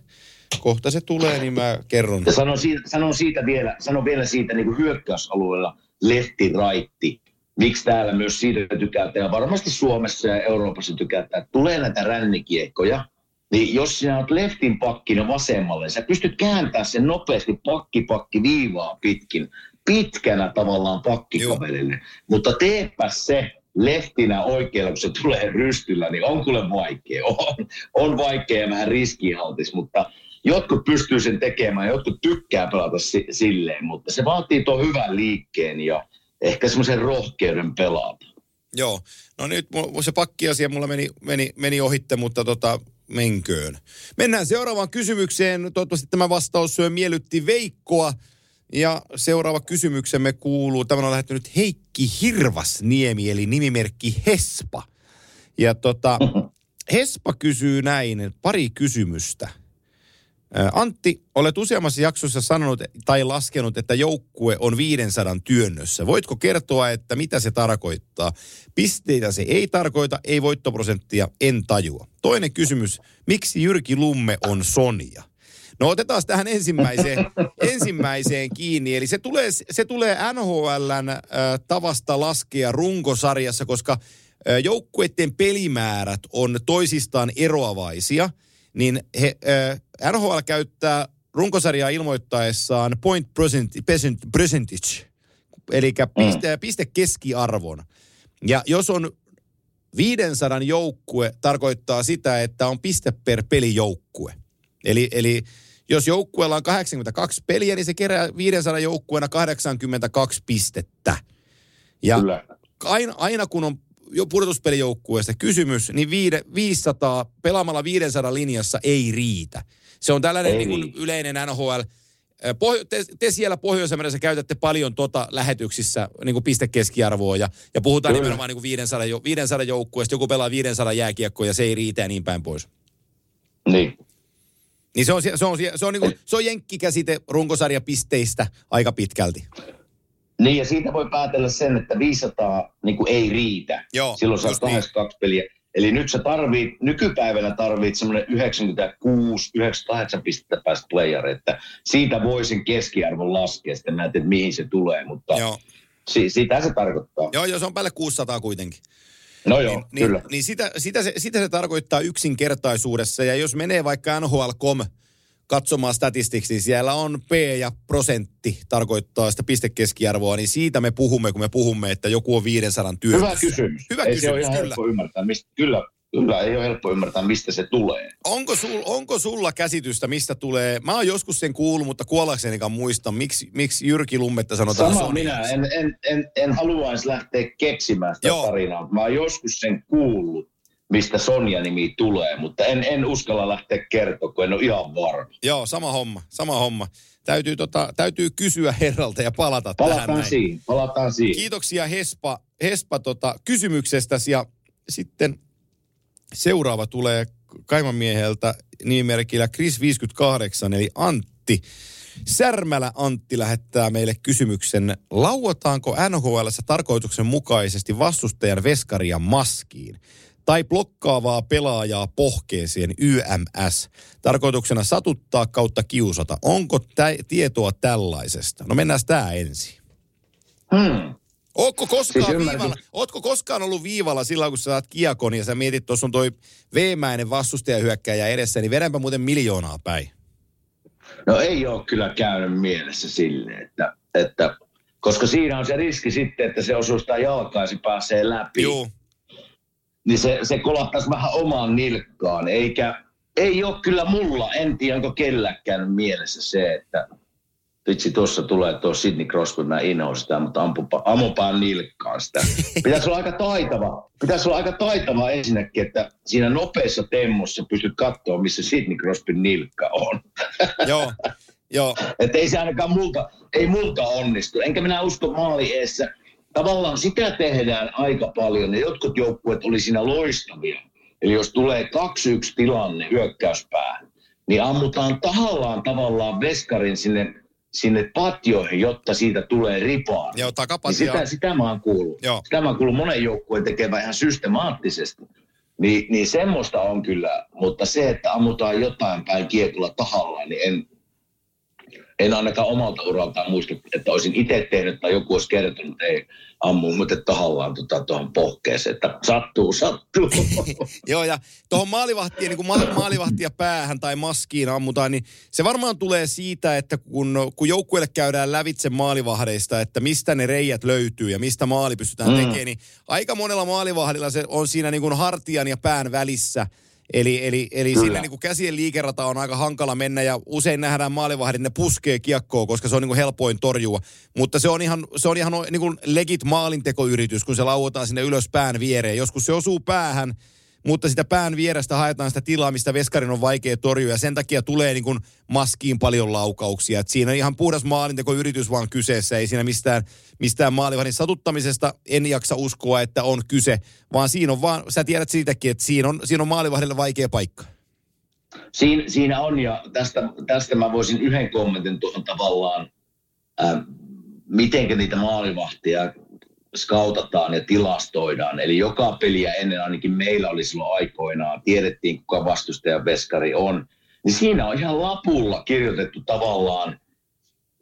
S1: kohta se tulee, niin mä kerron.
S2: Ja sanon siitä, sanon siitä vielä, sanon vielä siitä niin kuin hyökkäysalueella lefti raitti. Miksi täällä myös siitä tykätään ja varmasti Suomessa ja Euroopassa tykätään, että tulee näitä rännikiekkoja, niin jos sinä olet leftin pakkina vasemmalle, sä pystyt kääntämään sen nopeasti pakki pakki viivaa pitkin, pitkänä tavallaan pakkikaverille. Mutta teepä se leftinä oikealla, kun se tulee rystyllä, niin on kuule vaikea. On, on vaikea ja vähän riskialtis, mutta jotkut pystyy sen tekemään, jotkut tykkää pelata si- silleen, mutta se vaatii tuon hyvän liikkeen ja ehkä semmoisen rohkeuden pelata.
S1: Joo, no nyt se pakkiasia mulla meni, meni, meni ohitte, mutta tota, menköön. Mennään seuraavaan kysymykseen. Toivottavasti tämä vastaus miellytti Veikkoa. Ja seuraava kysymyksemme kuuluu, tämä on lähettänyt Heikki Hirvasniemi, eli nimimerkki Hespa. Ja tota, Hespa kysyy näin, pari kysymystä. Antti, olet useammassa jaksossa sanonut tai laskenut, että joukkue on 500 työnnössä. Voitko kertoa, että mitä se tarkoittaa? Pisteitä se ei tarkoita, ei voittoprosenttia, en tajua. Toinen kysymys, miksi Jyrki Lumme on Sonia? No otetaan tähän ensimmäiseen, ensimmäiseen kiinni. Eli se tulee, se tulee NHLn äh, tavasta laskea runkosarjassa, koska äh, joukkueiden pelimäärät on toisistaan eroavaisia. Niin he, äh, NHL käyttää runkosarjaa ilmoittaessaan point percent, percentage, eli piste, piste keskiarvon. Ja jos on 500 joukkue, tarkoittaa sitä, että on piste per pelijoukkue. Eli, eli jos joukkueella on 82 peliä, niin se kerää 500 joukkueena 82 pistettä. Ja
S2: Kyllä.
S1: aina, aina kun on jo pudotuspelijoukkueesta kysymys, niin viide, 500 pelaamalla 500 linjassa ei riitä. Se on tällainen
S2: Ei
S1: niin kuin yleinen NHL. Pohjo- te, te siellä pohjois käytätte paljon tota lähetyksissä niin kuin pistekeskiarvoa ja, ja puhutaan
S2: Kyllä.
S1: nimenomaan niin kuin 500, jo- 500 joukkueesta. Joku pelaa 500 jääkiekkoa ja se ei riitä ja niin päin pois.
S2: Niin.
S1: Niin se on, se on, se on, niin kuin, se on jenkkikäsite runkosarjapisteistä aika pitkälti.
S2: Niin, ja siitä voi päätellä sen, että 500 niin kuin ei riitä.
S1: Joo,
S2: Silloin saa
S1: just niin.
S2: 82 peliä. Eli nyt sä tarvit, nykypäivänä tarvit semmoinen 96-98 pistettä päästä playeri, että siitä voi sen keskiarvon laskea, sitten näet, että mihin se tulee, mutta
S1: Joo.
S2: si, sitä se tarkoittaa.
S1: Joo, joo, se on päälle 600 kuitenkin.
S2: No joo,
S1: niin,
S2: kyllä.
S1: Niin, niin sitä, sitä, se, sitä se tarkoittaa yksinkertaisuudessa. Ja jos menee vaikka NHL.com katsomaan statistiksi, niin siellä on P ja prosentti tarkoittaa sitä pistekeskiarvoa, niin siitä me puhumme, kun me puhumme, että joku on 500 työssä.
S2: Hyvä kysymys.
S1: Hyvä
S2: ei se ole
S1: kysymys,
S2: ihan
S1: kyllä.
S2: helppo ymmärtää, mistä, kyllä, kyllä, ei ole helppo ymmärtää, mistä se tulee.
S1: Onko, sul, onko sulla käsitystä, mistä tulee? Mä oon joskus sen kuullut, mutta kuollaksenikaan muista, miksi, miksi Jyrki Lummetta sanotaan
S2: Sama minä, en, en, en, en haluaisi lähteä keksimään sitä
S1: Joo.
S2: tarinaa. Mä oon joskus sen kuullut, mistä Sonja-nimi tulee, mutta en, en uskalla lähteä kertoa, kun en ole ihan varma.
S1: Joo, sama homma, sama homma. Täytyy, tota, täytyy kysyä herralta ja palata tähän
S2: Palataan
S1: näin.
S2: siihen, palataan siihen.
S1: Kiitoksia Hespa, Hespa tota, kysymyksestäsi ja sitten seuraava tulee Kaimanmieheltä nimimerkillä Chris58 eli Antti. Särmälä Antti lähettää meille kysymyksen, lauataanko NHL tarkoituksenmukaisesti vastustajan veskaria maskiin? Tai blokkaavaa pelaajaa pohkeeseen YMS. Tarkoituksena satuttaa kautta kiusata. Onko tä- tietoa tällaisesta? No mennään tää ensin.
S2: Hmm.
S1: Ootko koskaan,
S2: Siis
S1: viivalla, ootko koskaan ollut viivalla silloin, kun sä saat kiekon ja sä mietit, tuossa on toi veemäinen vastustajahyökkäjä edessä, niin vedänpä muuten miljoonaa päin.
S2: No ei ole kyllä käynyt mielessä silleen, että, että koska siinä on se riski sitten, että se osuu sitä jalkaa ja se pääsee läpi.
S1: Joo.
S2: Niin se, se kolahtaisi vähän omaan nilkkaan, eikä, ei ole kyllä mulla, en tiedä onko kelläkään mielessä se, että vitsi tuossa tulee tuo Sidney Crosby, mä inhoan sitä, mutta ampupa, ammupaan nilkkaan sitä. Pitäisi olla aika taitava, pitäisi olla aika taitava ensinnäkin, että siinä nopeassa temmossa pystyt katsoa, missä Sidney Crosbyn nilkka on.
S1: Joo, joo.
S2: Että ei se ainakaan multa, ei multa onnistu. Enkä minä usko maali eessä. Tavallaan sitä tehdään aika paljon ja jotkut joukkueet oli siinä loistavia. Eli jos tulee 2-1 tilanne hyökkäyspäähän, niin ammutaan tahallaan tavallaan veskarin sinne, sinne patjoihin, jotta siitä tulee ripaan.
S1: Joo,
S2: Niin sitä, sitä mä oon kuullut.
S1: Joo.
S2: Sitä mä oon kuullut monen joukkueen tekevän ihan systemaattisesti. Niin, niin semmoista on kyllä, mutta se, että ammutaan jotain päin kiekolla tahallaan, niin en, en ainakaan omalta uraltaan muista, että olisin itse tehnyt tai joku olisi kertonut, että ei ammu mutta tahallaan tuota, tuohon pohkeeseen, että sattuu, sattuu.
S1: Joo, ja tuohon maalivahtiin, niin kun ma- maalivahtia päähän tai maskiin ammutaan, niin se varmaan tulee siitä, että kun, kun joukkueelle käydään lävitse maalivahdeista, että mistä ne reijät löytyy ja mistä maali pystytään
S2: Mm.
S1: tekemään, niin aika monella maalivahdilla se on siinä niin kuin hartian ja pään välissä. Eli, eli, eli
S2: Kyllä.
S1: sillä niin kuin käsien liikerata on aika hankala mennä ja usein nähdään maalivahdin, ne puskee kiekkoa, koska se on niin kuin helpoin torjua. Mutta se on ihan, se on ihan niin kuin legit maalintekoyritys, kun se lauotaan sinne ylös pään viereen. Joskus se osuu päähän, mutta sitä pään vierestä haetaan sitä tilaa, mistä veskarin on vaikea torjua ja sen takia tulee niin kuin maskiin paljon laukauksia. Et siinä on ihan puhdas maalintekoyritys vaan kyseessä, ei siinä mistään, mistään maalivahdin satuttamisesta en jaksa uskoa, että on kyse, vaan siinä on vaan, sä tiedät siitäkin, että siinä on, siinä on maalivahdille vaikea paikka.
S2: Siin, siinä on, ja tästä, tästä mä voisin yhden kommentin tuohon tavallaan, äh, miten niitä maalivahtia skautataan ja tilastoidaan. Eli joka peliä ennen ainakin meillä oli silloin aikoinaan, tiedettiin kuka vastustajan veskari on. Niin siinä on ihan lapulla kirjoitettu tavallaan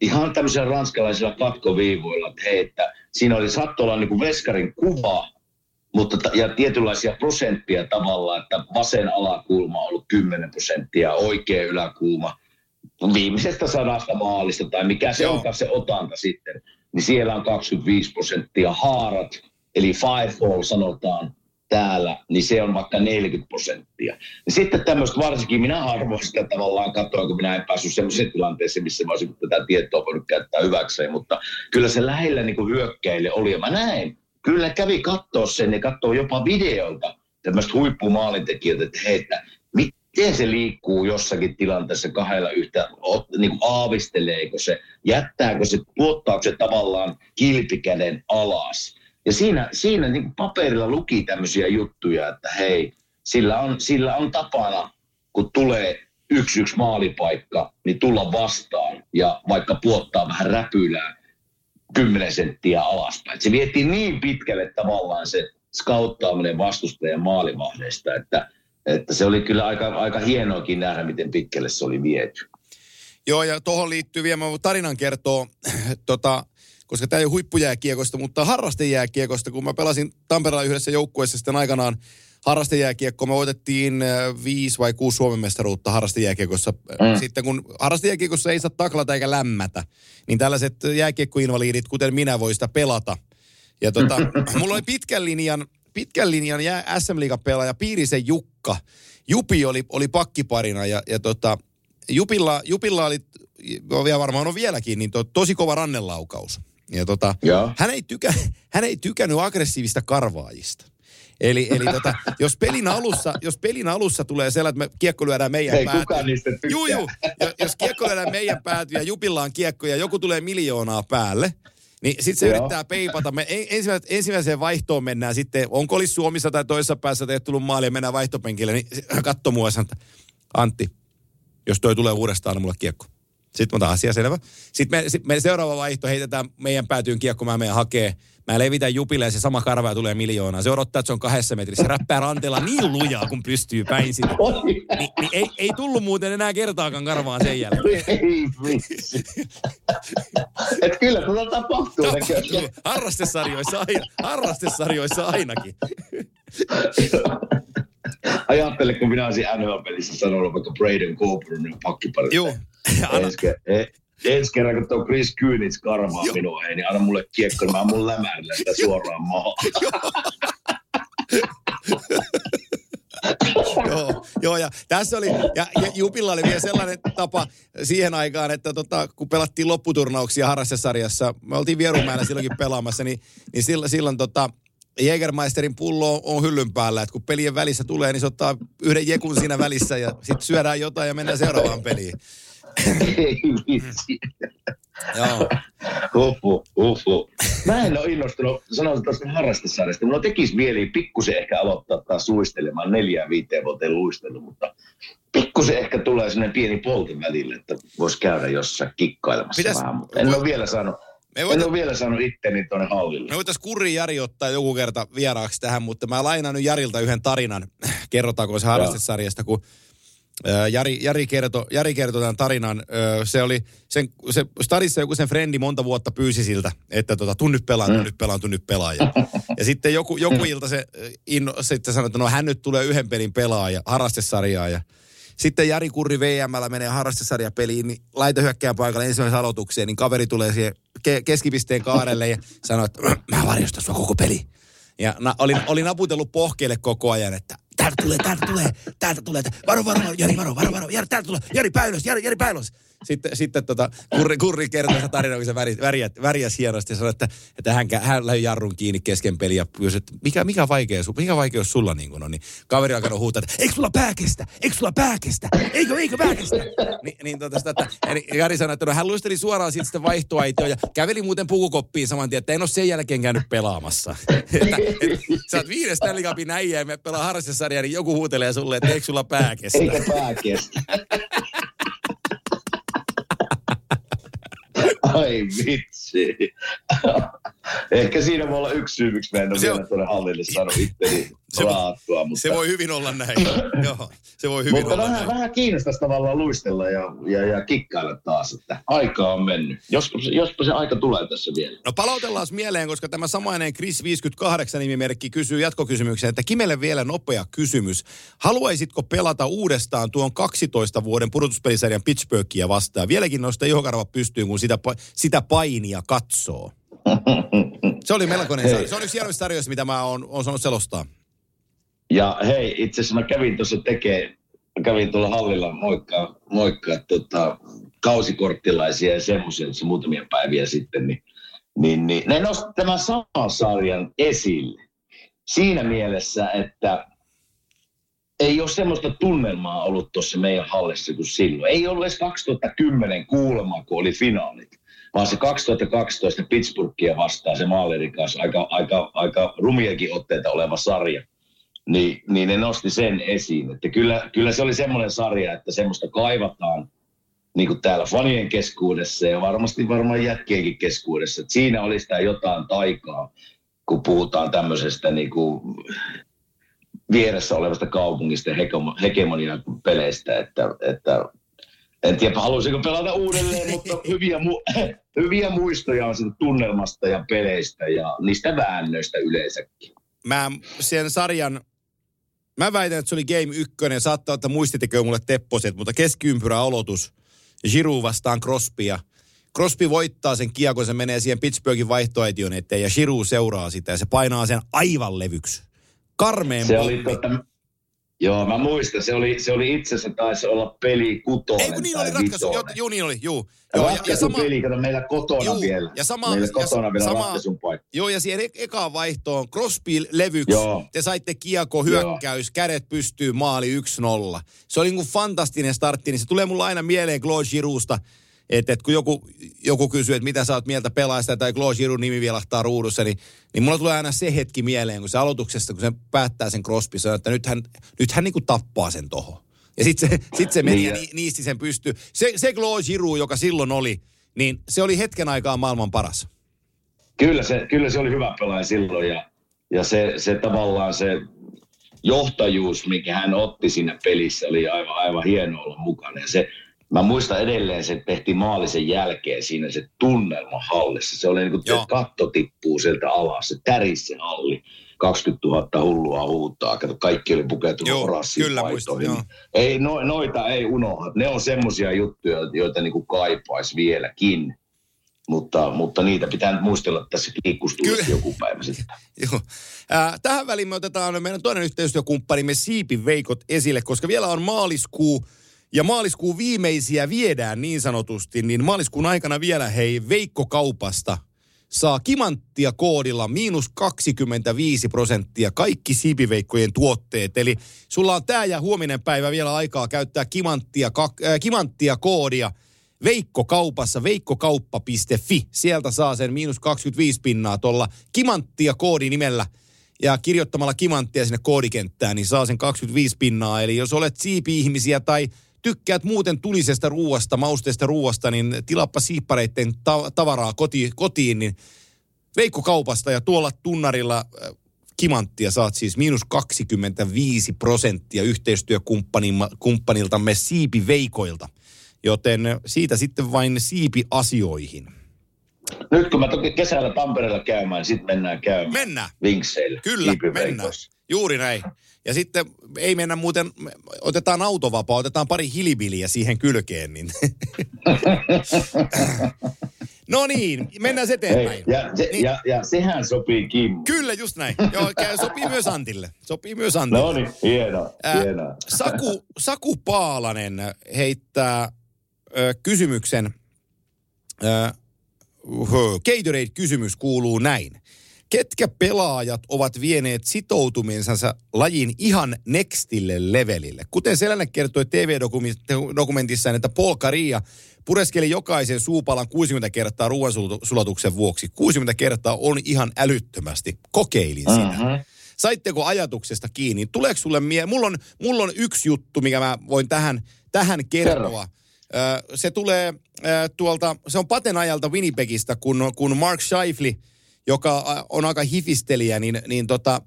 S2: ihan tämmöisillä ranskalaisilla katkoviivoilla, että hei, että siinä oli saattoi olla niin kuin veskarin kuva, mutta ta- ja tietynlaisia prosenttia tavallaan, että vasen alakulma on ollut 10 prosenttia, oikea yläkulma viimeisestä sadasta maalista tai mikä se
S1: Joo.
S2: onkaan se otanta sitten, niin siellä on 25 prosenttia haarat, eli five fall sanotaan täällä, niin se on vaikka 40 prosenttia. Ja sitten tämmöistä varsinkin, minä harvoin sitä tavallaan katsoin, kun minä en päässyt semmoiseen tilanteeseen, missä mä olisin tätä tietoa voinut käyttää hyväkseen, mutta kyllä se lähellä niin kuin hyökkäille oli, ja mä näin, kyllä kävi katsoa sen ja katsoa jopa videolta tämmöistä huippumaalintekijöitä, että hei, että miten se liikkuu jossakin tilanteessa kahdella yhtä, niin kuin aavisteleeko se, jättääkö se, tuottaako se tavallaan kilpikäden alas. Ja siinä, siinä niin kuin paperilla luki tämmöisiä juttuja, että hei, sillä on, sillä on tapana, kun tulee yksi yksi maalipaikka, niin tulla vastaan ja vaikka puottaa vähän räpylää 10 senttiä alaspäin. Se vietiin niin pitkälle tavallaan se skauttaaminen vastustajan maalivahdeista, että, että se oli kyllä aika, aika hienoakin nähdä, miten pitkälle se oli viety.
S1: Joo, ja tuohon liittyy vielä, tarinan kertoa, tota, koska tämä ei ole huippujääkiekosta, mutta harrastejääkiekosta, kun mä pelasin Tampereella yhdessä joukkueessa sitten aikanaan harrastejääkiekkoa, me voitettiin äh, viisi vai kuusi Suomen mestaruutta harrastejääkiekossa. Mm. Sitten kun harrastejääkiekossa ei saa taklata eikä lämmätä, niin tällaiset jääkiekkoinvaliidit, kuten minä, voi sitä pelata. Ja tota, mulla oli pitkän linjan, pitkän linjan jää SM pelaaja Piirisen Jukka. Jupi oli, oli pakkiparina ja, ja tota, Jupilla, Jupilla oli, ja varmaan on vieläkin, niin to, tosi kova rannelaukaus. Ja tota,
S2: Joo.
S1: hän, ei tykä, hän ei tykännyt aggressiivista karvaajista. Eli, eli tota, jos, pelin alussa, jos pelin alussa tulee sellainen, että me kiekko lyödään meidän
S2: Ei
S1: päätyyn.
S2: kukaan niistä tykkää.
S1: Juu, juu. Ja, jos kiekko lyödään meidän päätyyn ja Jupilla on kiekko ja joku tulee miljoonaa päälle, niin sitten se
S2: Joo.
S1: yrittää peipata. Me en- ensimmäis- ensimmäiseen vaihtoon mennään sitten, onko olisi Suomessa tai toisessa päässä teet tullut maali ja mennään vaihtopenkille, niin katso mua että Antti, jos toi tulee uudestaan, niin mulle kiekko. Sitten mä otan asia selvä. Sitten me, sit me seuraava vaihto heitetään meidän päätyyn kiekko, mä menen hakee. Mä levitän Jupille ja se sama karva ja tulee miljoonaa. Se odottaa, että se on kahdessa metrissä. Se räppää ranteella niin lujaa, kun pystyy päin sinne. Ni, niin ei, ei tullut muuten enää kertaakaan karvaan sen jälkeen.
S2: Ei vitsi. Et kyllä tuota tapahtuu.
S1: Tapahtuu. Harrastesarjoissa, aina, harrastesarjoissa ainakin.
S2: Ajattele, kun minä olisin NHL-pelissä sanonut vaikka Braden Coburnin pakkipari.
S1: Joo.
S2: Ensi, e, ensi kerran, kun tuo Chris Kynitz karmaa minua, ei, niin anna mulle kiekko, niin mä mun lämärillä sitä suoraan maahan.
S1: joo, joo, ja tässä oli, ja, ja Jupilla oli vielä sellainen tapa siihen aikaan, että tota, kun pelattiin lopputurnauksia harrastesarjassa, me oltiin Vierumäellä silloinkin pelaamassa, niin, niin silloin, silloin tota, Jägermeisterin pullo on hyllyn päällä, että kun pelien välissä tulee, niin se ottaa yhden jekun siinä välissä ja sitten syödään jotain ja mennään seuraavaan peliin.
S2: Ei vitsi.
S1: Joo.
S2: Huhhuh, huhhuh. Mä en ole innostunut, sanon tuosta harrastesarjasta. Mulla tekisi mieli pikkusen ehkä aloittaa taas luistelemaan neljään viiteen vuoteen luistellut, mutta pikkusen ehkä tulee sellainen pieni polti välille, että voisi käydä jossain kikkailemassa
S1: Pitäis-
S2: vähän. Mutta en ole vielä saanut,
S1: Me
S2: en
S1: voita-
S2: ole vielä saanut itteni tuonne hallille.
S1: Me voitaisiin Kuri Jari ottaa joku kerta vieraaksi tähän, mutta mä lainaan nyt Jarilta yhden tarinan. Kerrotaanko se harrastesarjasta, kun Jari, Jari, kertoi, Jari kertoi tämän tarinan. Se oli, sen, se stadissa joku sen frendi monta vuotta pyysi siltä, että tota, tuu nyt pelaan, tuu nyt pelaan, tuu nyt pelaa. Ja, ja sitten joku, joku ilta se inno, sitten sanoi, että no hän nyt tulee yhden pelin pelaaja, harrastesarjaa ja sitten Jari Kurri VMllä menee harrastesarjapeliin, niin laita hyökkään paikalle ensimmäisen aloitukseen, niin kaveri tulee siihen ke- keskipisteen kaarelle ja sanoo, että "Mä- varjostan sua koko peli. Ja na, olin, olin naputellut pohkeelle koko ajan, että täältä tulee, täältä tulee, täältä tulee, varo, varo, varo, Jari, varo, varo, varo, Jari, täältä tulee, Jari Päylös, Jari, Jari Päylös. Sitten, sitten tota, kurri, kurri kertoi sen tarinan, kun se väri, värjät, värjäs hienosti ja sanoi, että, että hän, hän löi jarrun kiinni kesken peliä ja pyysi, että mikä, mikä, vaikea, mikä vaikeus sulla niin kuin on. Niin kaveri alkanut huutaa, että eikö sulla pää kestä, eikö sulla pää kestä, eikö, eikö pää kestä. Ni, niin tota sitä, että, ja Jari sanoi, että no, hän luisteli suoraan siitä sitten vaihtoaitioon ja käveli muuten pukukoppiin saman tien, että en ole sen jälkeen käynyt pelaamassa. että, että, sä oot viides Stanley Cupin äijä ja me pelaa harrastesarjaa, niin joku huutelee sulle, että eikö sulla pää kestä.
S2: Eikä pää kestä. Ai vitsi. Ehkä siinä voi olla yksi syy, miksi mä en ole
S1: Se on-
S2: vielä tuonne hallille saanut itteni
S1: Se voi-
S2: raattua. Mutta,
S1: Se voi hyvin olla näin. Joo, se voi hyvin
S2: mutta
S1: olla
S2: vähän,
S1: näin.
S2: vähän kiinnostaisi tavallaan luistella ja, ja, ja kikkailla taas, että aika on mennyt. Jospa, se- jospa se aika tulee tässä vielä.
S1: No palautellaan mieleen, koska tämä samainen Chris 58 nimimerkki kysyy jatkokysymyksen, että Kimelle vielä nopea kysymys. Haluaisitko pelata uudestaan tuon 12 vuoden pudotuspelisarjan Pittsburghia vastaan? Vieläkin noista ihokarvat pystyyn, kun sitä, sitä painia katsoo. Se oli melkoinen sarja. Se on yksi hienoista sarjoista, mitä mä oon, oon saanut selostaa.
S2: Ja hei, itse asiassa mä kävin tuossa tekee, mä kävin tuolla hallilla moikkaa, moikkaa tota, kausikorttilaisia ja semmoisia muutamia päiviä sitten, niin, niin, niin ne nosti tämän saman sarjan esille. Siinä mielessä, että ei ole semmoista tunnelmaa ollut tuossa meidän hallissa kuin silloin. Ei ollut edes 2010 kuulemma, kun oli finaalit, vaan se 2012 Pittsburghia vastaan se maalirikas, aika, aika, aika rumiakin otteita oleva sarja niin, niin ne nosti sen esiin. Että kyllä, kyllä se oli semmoinen sarja, että semmoista kaivataan niin kuin täällä fanien keskuudessa ja varmasti varmaan jätkienkin keskuudessa. Että siinä oli sitä jotain taikaa, kun puhutaan tämmöisestä niin kuin vieressä olevasta kaupungista ja hegemo- hegemonian peleistä, että, että en tiedä, haluaisinko pelata uudelleen, mutta hyviä, mu- hyviä muistoja on siitä tunnelmasta ja peleistä ja niistä väännöistä yleensäkin.
S1: Mä sen sarjan, mä väitän, että se oli game ykkönen. Saattaa, että muistitekö mulle tepposet, mutta keskiympyrä aloitus. Giroud vastaan Crosbya. Crosby voittaa sen kiekon, se menee siihen Pittsburghin vaihtoaition eteen ja Giroud seuraa sitä ja se painaa sen aivan levyksi. Karmeen
S2: Se oli tota, joo, mä muistan, se oli, se oli itse asiassa taisi olla peli kutonen
S1: Ei kun niin oli ratkaisu. Joo, joo, niin oli, juu.
S2: Ja,
S1: Joo,
S2: ja, sama... peli, kato meillä kotona
S1: Juu,
S2: vielä.
S1: ja sama-
S2: meillä
S1: ja
S2: kotona vielä
S1: sama-
S2: ratkaisun paikka.
S1: Joo, ja siihen e- ekaan vaihtoon Crosby levyksi.
S2: Joo.
S1: Te saitte kiekko, hyökkäys, kädet pystyy, maali 1-0. Se oli niin kuin fantastinen startti, niin se tulee mulla aina mieleen Claude Girouxsta, että, että kun joku, joku kysyy, että mitä sä oot mieltä pelaajasta tai Claude Giroux nimi vilahtaa ruudussa, niin, niin mulla tulee aina se hetki mieleen, kun se aloituksesta, kun se päättää sen Crosby, sanoo, että nyt hän, nyt hän niin kuin tappaa sen tohon. Ja sitten se, sit se meni
S2: Niin,
S1: ja
S2: ja-
S1: ni, niisti sen pystyy. Se, se Claude Giroux, joka silloin oli, niin se oli hetken aikaa maailman paras.
S2: Kyllä se, kyllä se oli hyvä pelaaja silloin ja, ja se, se tavallaan se johtajuus, mikä hän otti siinä pelissä, oli aivan, aivan hieno olla mukana. Ja se, mä muistan edelleen, se tehtiin maalisen jälkeen siinä se tunnelma hallissa. Se oli niin kuin,
S1: Joo.
S2: että katto tippuu sieltä alas, se tärisi se halli. 20 000 hullua huutaa. Kato, kaikki oli pukeutunut
S1: Joo,
S2: orassiin
S1: kyllä
S2: paitoihin.
S1: muistan,
S2: Ei, no, noita ei unohda. Ne on semmoisia juttuja, joita niin kuin kaipaisi vieläkin. Mutta, mutta niitä pitää nyt muistella tässä kiikkustuudessa joku päivä sitten.
S1: Joo. Äh, tähän väliin me otetaan meidän toinen yhteistyökumppanimme Siipi Veikot esille, koska vielä on maaliskuu ja maaliskuun viimeisiä viedään niin sanotusti, niin maaliskuun aikana vielä hei Veikko Kaupasta saa kimanttia koodilla miinus 25 prosenttia kaikki siipiveikkojen tuotteet. Eli sulla on tämä ja huominen päivä vielä aikaa käyttää kimanttia, kak, äh, kimanttia koodia Veikko Kaupassa, veikkokauppa.fi. Sieltä saa sen miinus 25 pinnaa tuolla kimanttia koodinimellä ja kirjoittamalla kimanttia sinne koodikenttään, niin saa sen 25 pinnaa. Eli jos olet siipi-ihmisiä tai tykkäät muuten tulisesta ruuasta, mausteesta ruuasta, niin tilappa siippareiden ta- tavaraa koti- kotiin, niin Veikko Kaupasta ja tuolla tunnarilla äh, kimanttia saat siis miinus 25 prosenttia yhteistyökumppaniltamme Siipi Veikoilta. Joten siitä sitten vain Siipi asioihin.
S2: Nyt kun mä toki kesällä Tampereella käymään, niin sitten mennään käymään.
S1: Mennään.
S2: Vinkseillä.
S1: Kyllä, mennään. Juuri näin. Ja sitten ei mennä muuten, otetaan autovapaa, otetaan pari hilibiliä siihen kylkeen. Niin. no niin, mennään se eteenpäin.
S2: Hei, ja, se,
S1: Niin.
S2: ja, ja sehän sopii Kim.
S1: Kyllä, just näin. Joo, käy- sopii myös Antille. Sopii myös Antille.
S2: No niin, hienoa, hienoa.
S1: Saku, Saku Paalanen heittää ö, kysymyksen. Ö, hö, Gatorade-kysymys kuuluu näin. Ketkä pelaajat ovat vieneet sitoutumisensa lajin ihan nextille levelille? Kuten Selänne kertoi TV-dokumentissaan, että Paul Caria pureskeli jokaisen suupalan 60 kertaa ruoansulatuksen vuoksi. 60 kertaa on ihan älyttömästi. Kokeilin sitä.
S2: Mhm.
S1: Saitteko ajatuksesta kiinni? Tuleeko sulle mie... Mulla on, mulla on yksi juttu, mikä mä voin tähän, tähän kertoa. Ö, se tulee tuolta, se on Paten ajalta Winnipegistä, kun, kun Mark Scheifele, joka on aika hifistelijä, niin, niin tota,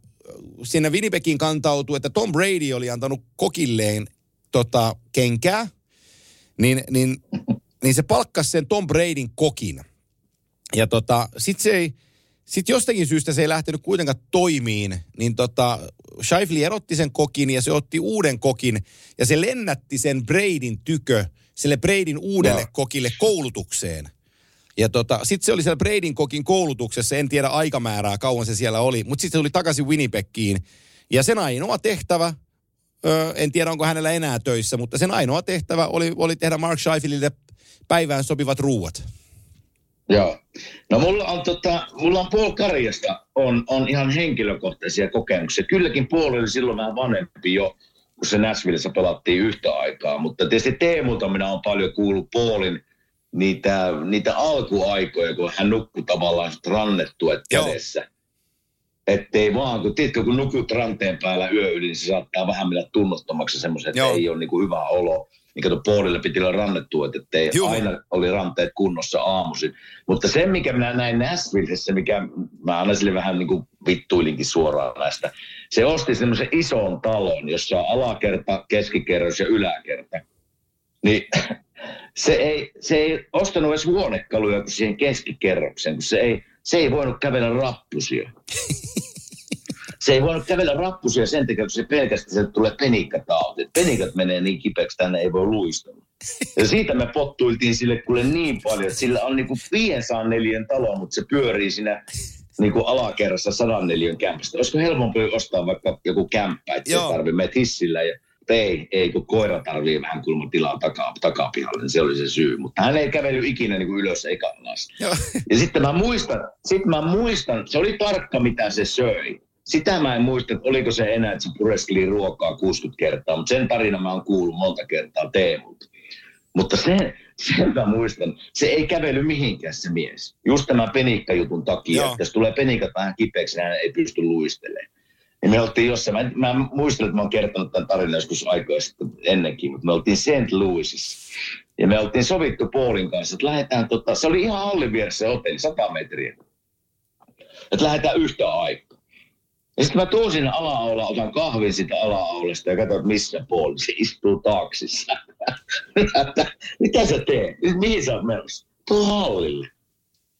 S1: sinne Winnipegin kantautui, että Tom Brady oli antanut kokilleen tota, kenkää, niin, niin, niin se palkkasi sen Tom Bradyn kokin. Ja tota, sit se ei, sit jostakin syystä se ei lähtenyt kuitenkaan toimiin, niin tota, Scheifele erotti sen kokin ja se otti uuden kokin ja se lennätti sen Bradyn tykö, sille Bradyn uudelle
S2: Joo.
S1: kokille koulutukseen. Ja tota, sitten se oli siellä Bradyn kokin koulutuksessa, en tiedä aikamäärää kauan se siellä oli, mutta sitten se tuli takaisin Winnipegiin. Ja sen ainoa tehtävä, ö, en tiedä onko hänellä enää töissä, mutta sen ainoa tehtävä oli, oli tehdä Mark Scheifelille päivään sopivat ruuat.
S2: Joo. No mulla on, tota, mulla on Paul Karjasta on, on ihan henkilökohtaisia kokemuksia. Kylläkin Paul oli silloin vähän vanhempi jo, kun se Nashvillessä pelattiin yhtä aikaa. Mutta tietysti Teemulta minä olen paljon kuullut Paulin niitä, niitä alkuaikoja, kun hän nukkui tavallaan rannettuet kädessä. Ettei vaan, kun tiedätkö, kun nukut ranteen päällä yö yli, niin se saattaa vähän mennä tunnottomaksi semmoisen, että
S1: Joo.
S2: ei ole niin kuin hyvä olo. Niin kato, Paulille piti olla rannettu, että ettei
S1: Joo.
S2: aina oli ranteet kunnossa aamuisin. Mutta se, mikä minä näin Nashvillessä, mikä mä aina sille vähän niin kuin vittuilinkin suoraan näistä. Se osti semmoisen ison talon, jossa on alakerta, keskikerros ja yläkerta. Niin se ei, se ei ostanut edes huonekaluja kuin siihen keskikerrokseen, kun se ei, se ei voinut kävellä rappusia. Se ei voinut kävellä rappusia sen takia, kun se pelkästään se tulee penikkatauti. Penikat menee niin kipeäksi, tänne ei voi luistella. Ja siitä me pottuiltiin sille kuule niin paljon, että sillä on niinku 500 neliön talo, mutta se pyörii siinä niinku alakerrassa sadan neliön kämpästä. Olisiko helpompi ostaa vaikka joku kämppä, että se
S1: Joo.
S2: tarvii menet hissillä ja ei, ei, kun koira tarvii vähän kulma tilaa takaa, takapihalle, niin se oli se syy. Mutta hän ei kävely ikinä niin kuin ylös eikä alas.
S1: Joo.
S2: Ja sitten mä muistan, sitten mä muistan, se oli tarkka mitä se söi. Sitä mä en muista, että oliko se enää, että se pureskeli ruokaa 60 kertaa, mutta sen tarina mä oon kuullut monta kertaa Teemulta. Mutta sen, sen mä muistan, se ei kävely mihinkään se mies. Just tämän penikkajutun takia,
S1: Joo.
S2: että jos tulee penikat vähän kipeäksi, niin hän ei pysty luistelemaan. Ja me oltiin jossain, mä, mä muistan, että mä oon kertonut tämän tarinan joskus aikoja sitten ennenkin, mutta me oltiin St. Louisissa. Ja me oltiin sovittu Paulin kanssa, että lähdetään, tota, se oli ihan hallin vieressä se hotelli, 100 metriä. Että lähdetään yhtä aikaa. Ja sitten mä tuun sinne ala otan kahvin siitä ala ja katson, että missä Paul, se istuu taaksissa. Että, Mitä sä teet? Mihin sä oot menossa? Tuu hallille.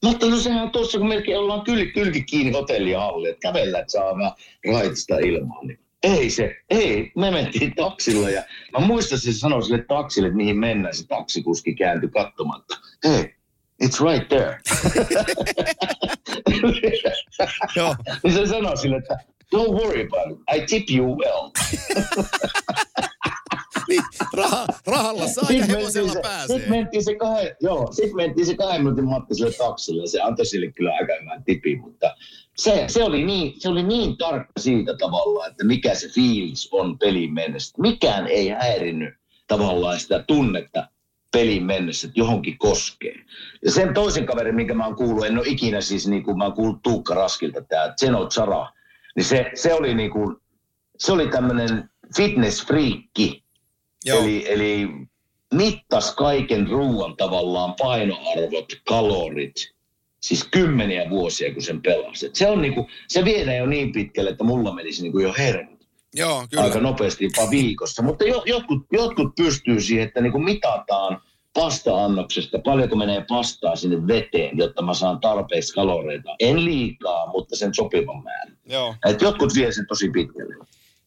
S2: Mä ajattelin, no sehän tuossa, kun melkein ollaan kyl, kylki kiinni hotellihalli, että kävellä, että saa vähän raitista ilmaa. Niin ei se, ei. Me mentiin taksilla ja mä muistan, se sanoi sille taksille, että mihin mennään. Se taksikuski kääntyi katsomatta. Hei, it's right there.
S1: Joo.
S2: se sanoi sille, että don't worry about it, I tip you well.
S1: niin, raha, rahalla saa ja hevosella
S2: se,
S1: pääsee.
S2: Sitten mentiin se kahden, joo, sit mentiin se kahden minuutin matka sille taksille ja se antoi sille kyllä aika hyvän tipin, mutta se, se, oli niin, se oli niin tarkka siitä tavallaan, että mikä se fiilis on pelin mennessä. Mikään ei häirinnyt tavallaan sitä tunnetta pelin mennessä, että johonkin koskee. Ja sen toisen kaverin, minkä mä oon kuullut, en ole ikinä siis niin kuin mä oon kuullut Tuukka Raskilta, tämä Zeno Zara, niin se, se oli niin kuin, se oli tämmöinen fitness-friikki. Eli, eli mittas kaiken ruoan tavallaan painoarvot, kalorit, siis kymmeniä vuosia, kun sen pelasi. Et se, on niinku, se viedään jo niin pitkälle, että mulla menisi niinku jo hermot.
S1: Joo, kyllä.
S2: Aika nopeasti jopa viikossa. Mutta jo, jotkut, jotkut pystyy siihen, että niinku mitataan pasta-annoksesta, paljonko menee pastaa sinne veteen, jotta mä saan tarpeeksi kaloreita. En liikaa, mutta sen sopivan määrän.
S1: Joo.
S2: Et jotkut vie sen tosi pitkälle.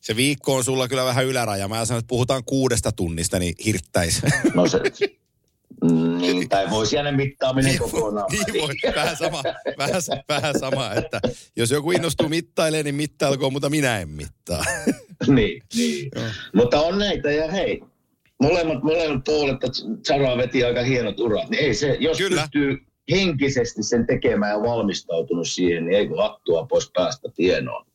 S1: Se viikko on sulla kyllä vähän yläraja. Mä sanon, että puhutaan kuudesta tunnista, niin hirttäisi.
S2: No se, niin, tai voisi jäädä mittaaminen kokonaan.
S1: niin voi, vähän sama, vähän, vähän sama, että jos joku innostuu mittailemaan, niin mittailkoon, mutta minä en mittaa.
S2: niin, niin. Mutta on näitä ja hei, molemmat, molemmat puolet, että Zara veti aika hienot urat, niin ei se, jos Kyllä. pystyy henkisesti sen tekemään ja valmistautunut siihen, niin ei kun hattua pois päästä tienoon.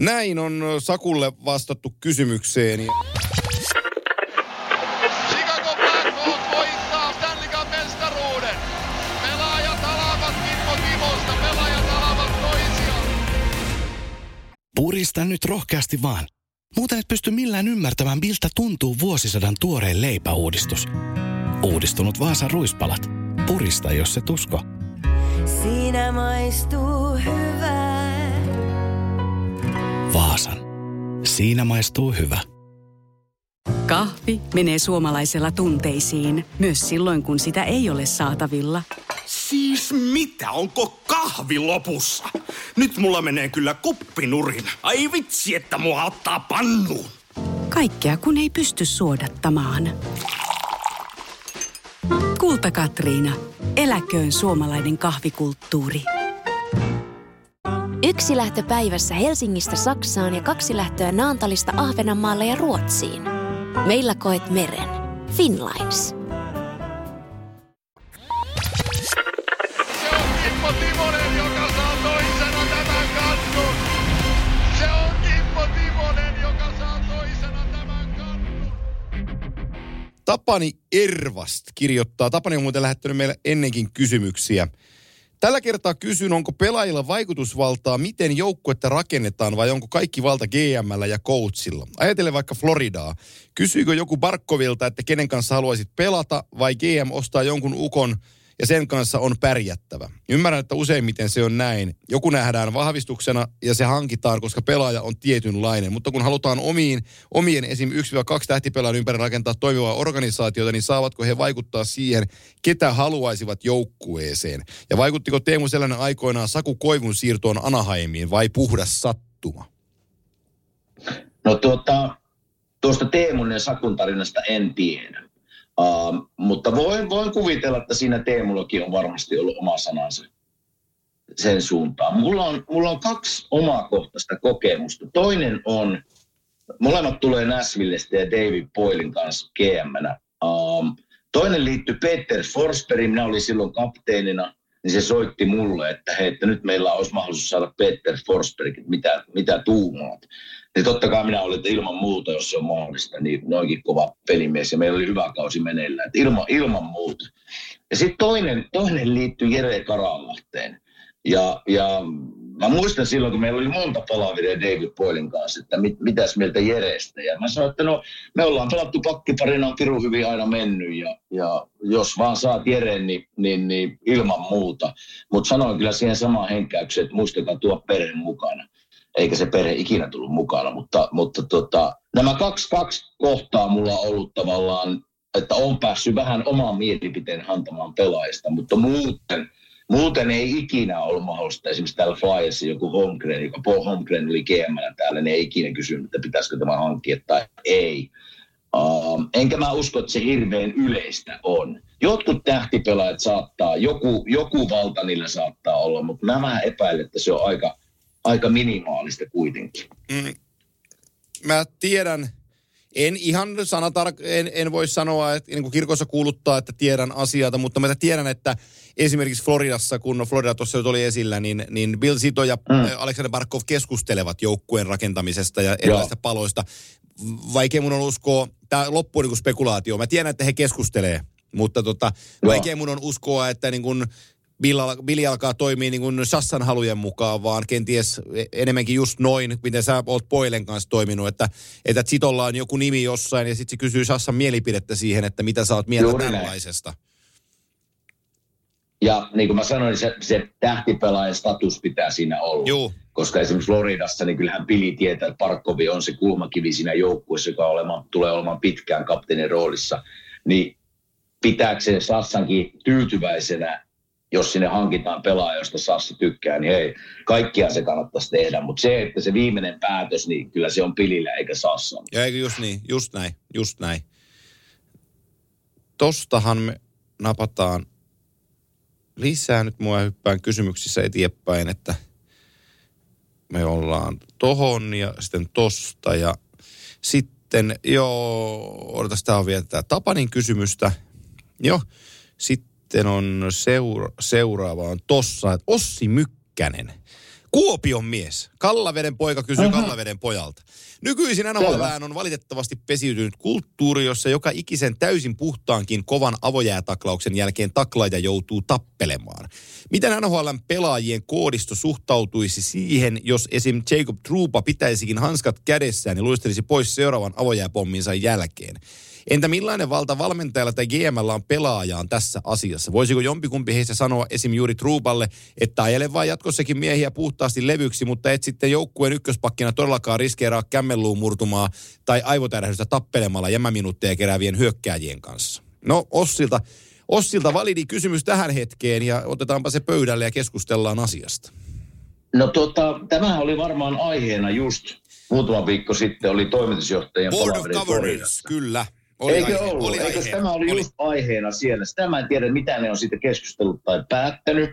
S1: Näin on Sakulle vastattu kysymykseen.
S4: Purista nyt rohkeasti vaan. Muuten et pysty millään ymmärtämään, miltä tuntuu vuosisadan tuoreen leipäuudistus. Uudistunut Vaasan ruispalat. Purista, jos se tusko.
S5: Siinä maistuu hyvää.
S4: Vaasan. Siinä maistuu hyvä.
S6: Kahvi menee suomalaisella tunteisiin, myös silloin kun sitä ei ole saatavilla.
S7: Siis mitä, onko kahvi lopussa? Nyt mulla menee kyllä kuppinurin. Ai vitsi, että mua ottaa pannuun.
S6: Kaikkea kun ei pysty suodattamaan. Kulta Katriina. Eläköön suomalainen kahvikulttuuri.
S11: Yksi lähtö päivässä Helsingistä Saksaan ja kaksi lähtöä Naantalista Ahvenanmaalle ja Ruotsiin. Meillä koet meren. Finlines.
S1: Tapani Ervast kirjoittaa. Tapani on muuten lähettänyt meille ennenkin kysymyksiä. Tällä kertaa kysyn, onko pelaajilla vaikutusvaltaa, miten joukkuetta rakennetaan vai onko kaikki valta GMllä ja coachilla? Ajatellen vaikka Floridaa. Kysyykö joku Barkovilta, että kenen kanssa haluaisit pelata vai GM ostaa jonkun ukon ja sen kanssa on pärjättävä. Ymmärrän, että useimmiten se on näin. Joku nähdään vahvistuksena ja se hankitaan, koska pelaaja on tietynlainen. Mutta kun halutaan omiin, omien esim. 1-2 tähtipelaajan ympäri rakentaa toimivaa organisaatiota, niin saavatko he vaikuttaa siihen, ketä haluaisivat joukkueeseen? Ja vaikuttiko Teemu sellainen aikoinaan Saku Koivun siirtoon Anaheimiin vai puhdas sattuma?
S2: No tuota, tuosta Teemun ja Sakun tarinasta en tiedä. Uh, mutta voin, voin kuvitella, että siinä Teemullakin on varmasti ollut oma sanansa sen suuntaan. Mulla on, mulla on kaksi omakohtaista kokemusta. Toinen on, molemmat tulee Nashvillestä ja David Boylin kanssa GM-nä. Um, toinen liittyy Peter Forsbergin, minä olin silloin kapteenina, niin se soitti mulle, että hei, että nyt meillä olisi mahdollisuus saada Peter Forsberg, mitä, mitä tuumaat. Niin totta kai minä olin, että ilman muuta, jos se on mahdollista, niin noinkin kova pelimies. Ja meillä oli hyvä kausi meneillään, että ilman, ilman muuta. Ja sitten toinen, toinen liittyy Jere Karalahteen. Ja, ja mä muistan silloin, kun meillä oli monta palaveria David Boylin kanssa, että mit, mitäs mieltä Jerestä. Ja mä sanoin, että no me ollaan pelattu pakkiparina, on pirun hyvin aina mennyt. Ja, ja jos vaan saat Jereen, niin, niin, niin ilman muuta. Mutta sanoin kyllä siihen samaan henkäykseen, että muistakaa tuo perhe mukana eikä se perhe ikinä tullut mukana. Mutta, mutta tota, nämä kaksi, kaksi kohtaa mulla on ollut tavallaan että on päässyt vähän oman mielipiteen antamaan pelaajista, mutta muuten, muuten ei ikinä ollut mahdollista. Esimerkiksi täällä Flyerissa joku Holmgren, joka Paul Holmgren oli gm täällä, ne ei ikinä kysynyt, että pitäisikö tämä hankkia tai ei. Um, enkä mä usko, että se hirveän yleistä on. Jotkut tähtipelaajat saattaa, joku, joku valta niillä saattaa olla, mutta mä epäilen, että se on aika, aika minimaalista kuitenkin.
S1: Mm. Mä tiedän, en ihan sanatark- en, en voi sanoa, että niin kuin kirkossa kuuluttaa, että tiedän asiata, mutta mä tiedän, että esimerkiksi Floridassa, kun Florida tuossa nyt oli esillä, niin, niin Bill Sito ja mm. Alexander Barkov keskustelevat joukkueen rakentamisesta ja erilaisista Joo. paloista. Vaikea mun on uskoa, tämä loppuu niin spekulaatio. Mä tiedän, että he keskustelee, mutta tota, vaikea mun on uskoa, että niin kuin Billi alkaa toimia niin kuin Sassan halujen mukaan, vaan kenties enemmänkin just noin, miten sä oot Poilen kanssa toiminut, että, että Sitolla on joku nimi jossain ja sitten se kysyy Sassan mielipidettä siihen, että mitä sä oot mieltä Juuri tällaisesta. Näin.
S2: Ja niin kuin mä sanoin, se, se tähtipelaajan status pitää siinä olla.
S1: Joo.
S2: Koska esimerkiksi Floridassa, niin kyllähän Pili tietää, että Parkkovi on se kulmakivi siinä joukkueessa, joka olemaan, tulee olemaan pitkään kapteenin roolissa. Niin pitääkseen Sassankin tyytyväisenä jos sinne hankitaan pelaaja, josta Sassa tykkää, niin hei, kaikkia se kannattaisi tehdä. Mutta se, että se viimeinen päätös, niin kyllä se on pilillä eikä Sassa.
S1: Ja eikö just niin, just näin, just näin. Tostahan me napataan lisää. Nyt mua hyppään kysymyksissä eteenpäin, että me ollaan tohon ja sitten tosta ja sitten, joo, odotas, tämä on vielä tämä Tapanin kysymystä. Joo, sitten sitten on seura- seuraava on tossa, että Ossi Mykkänen. Kuopion mies. Kallaveden poika kysyy uh-huh. Kallaveden pojalta. Nykyisin NHL on valitettavasti pesiytynyt kulttuuri, jossa joka ikisen täysin puhtaankin kovan avojäätaklauksen jälkeen taklaaja joutuu tappelemaan. Miten NHLn pelaajien koodisto suhtautuisi siihen, jos esim. Jacob Trupa pitäisikin hanskat kädessään ja luistelisi pois seuraavan avojääpomminsa jälkeen? Entä millainen valta valmentajalla tai GMllä on pelaajaan tässä asiassa? Voisiko jompikumpi heistä sanoa esim. juuri Truupalle, että ajele vaan jatkossakin miehiä puhtaasti levyksi, mutta et sitten joukkueen ykköspakkina todellakaan riskeeraa kämmelluun murtumaa tai aivotärähdystä tappelemalla jämäminuutteja keräävien hyökkääjien kanssa? No Ossilta, Ossilta validi kysymys tähän hetkeen ja otetaanpa se pöydälle ja keskustellaan asiasta.
S2: No tota, tämä oli varmaan aiheena just muutama viikko sitten, oli toimitusjohtajan
S1: Board of Governors, kyllä.
S2: Oli Eikö aihe, ollut? Oli Eikö tämä oli, oli just aiheena siellä? Sitä mä en tiedä, mitä ne on siitä keskustellut tai päättänyt.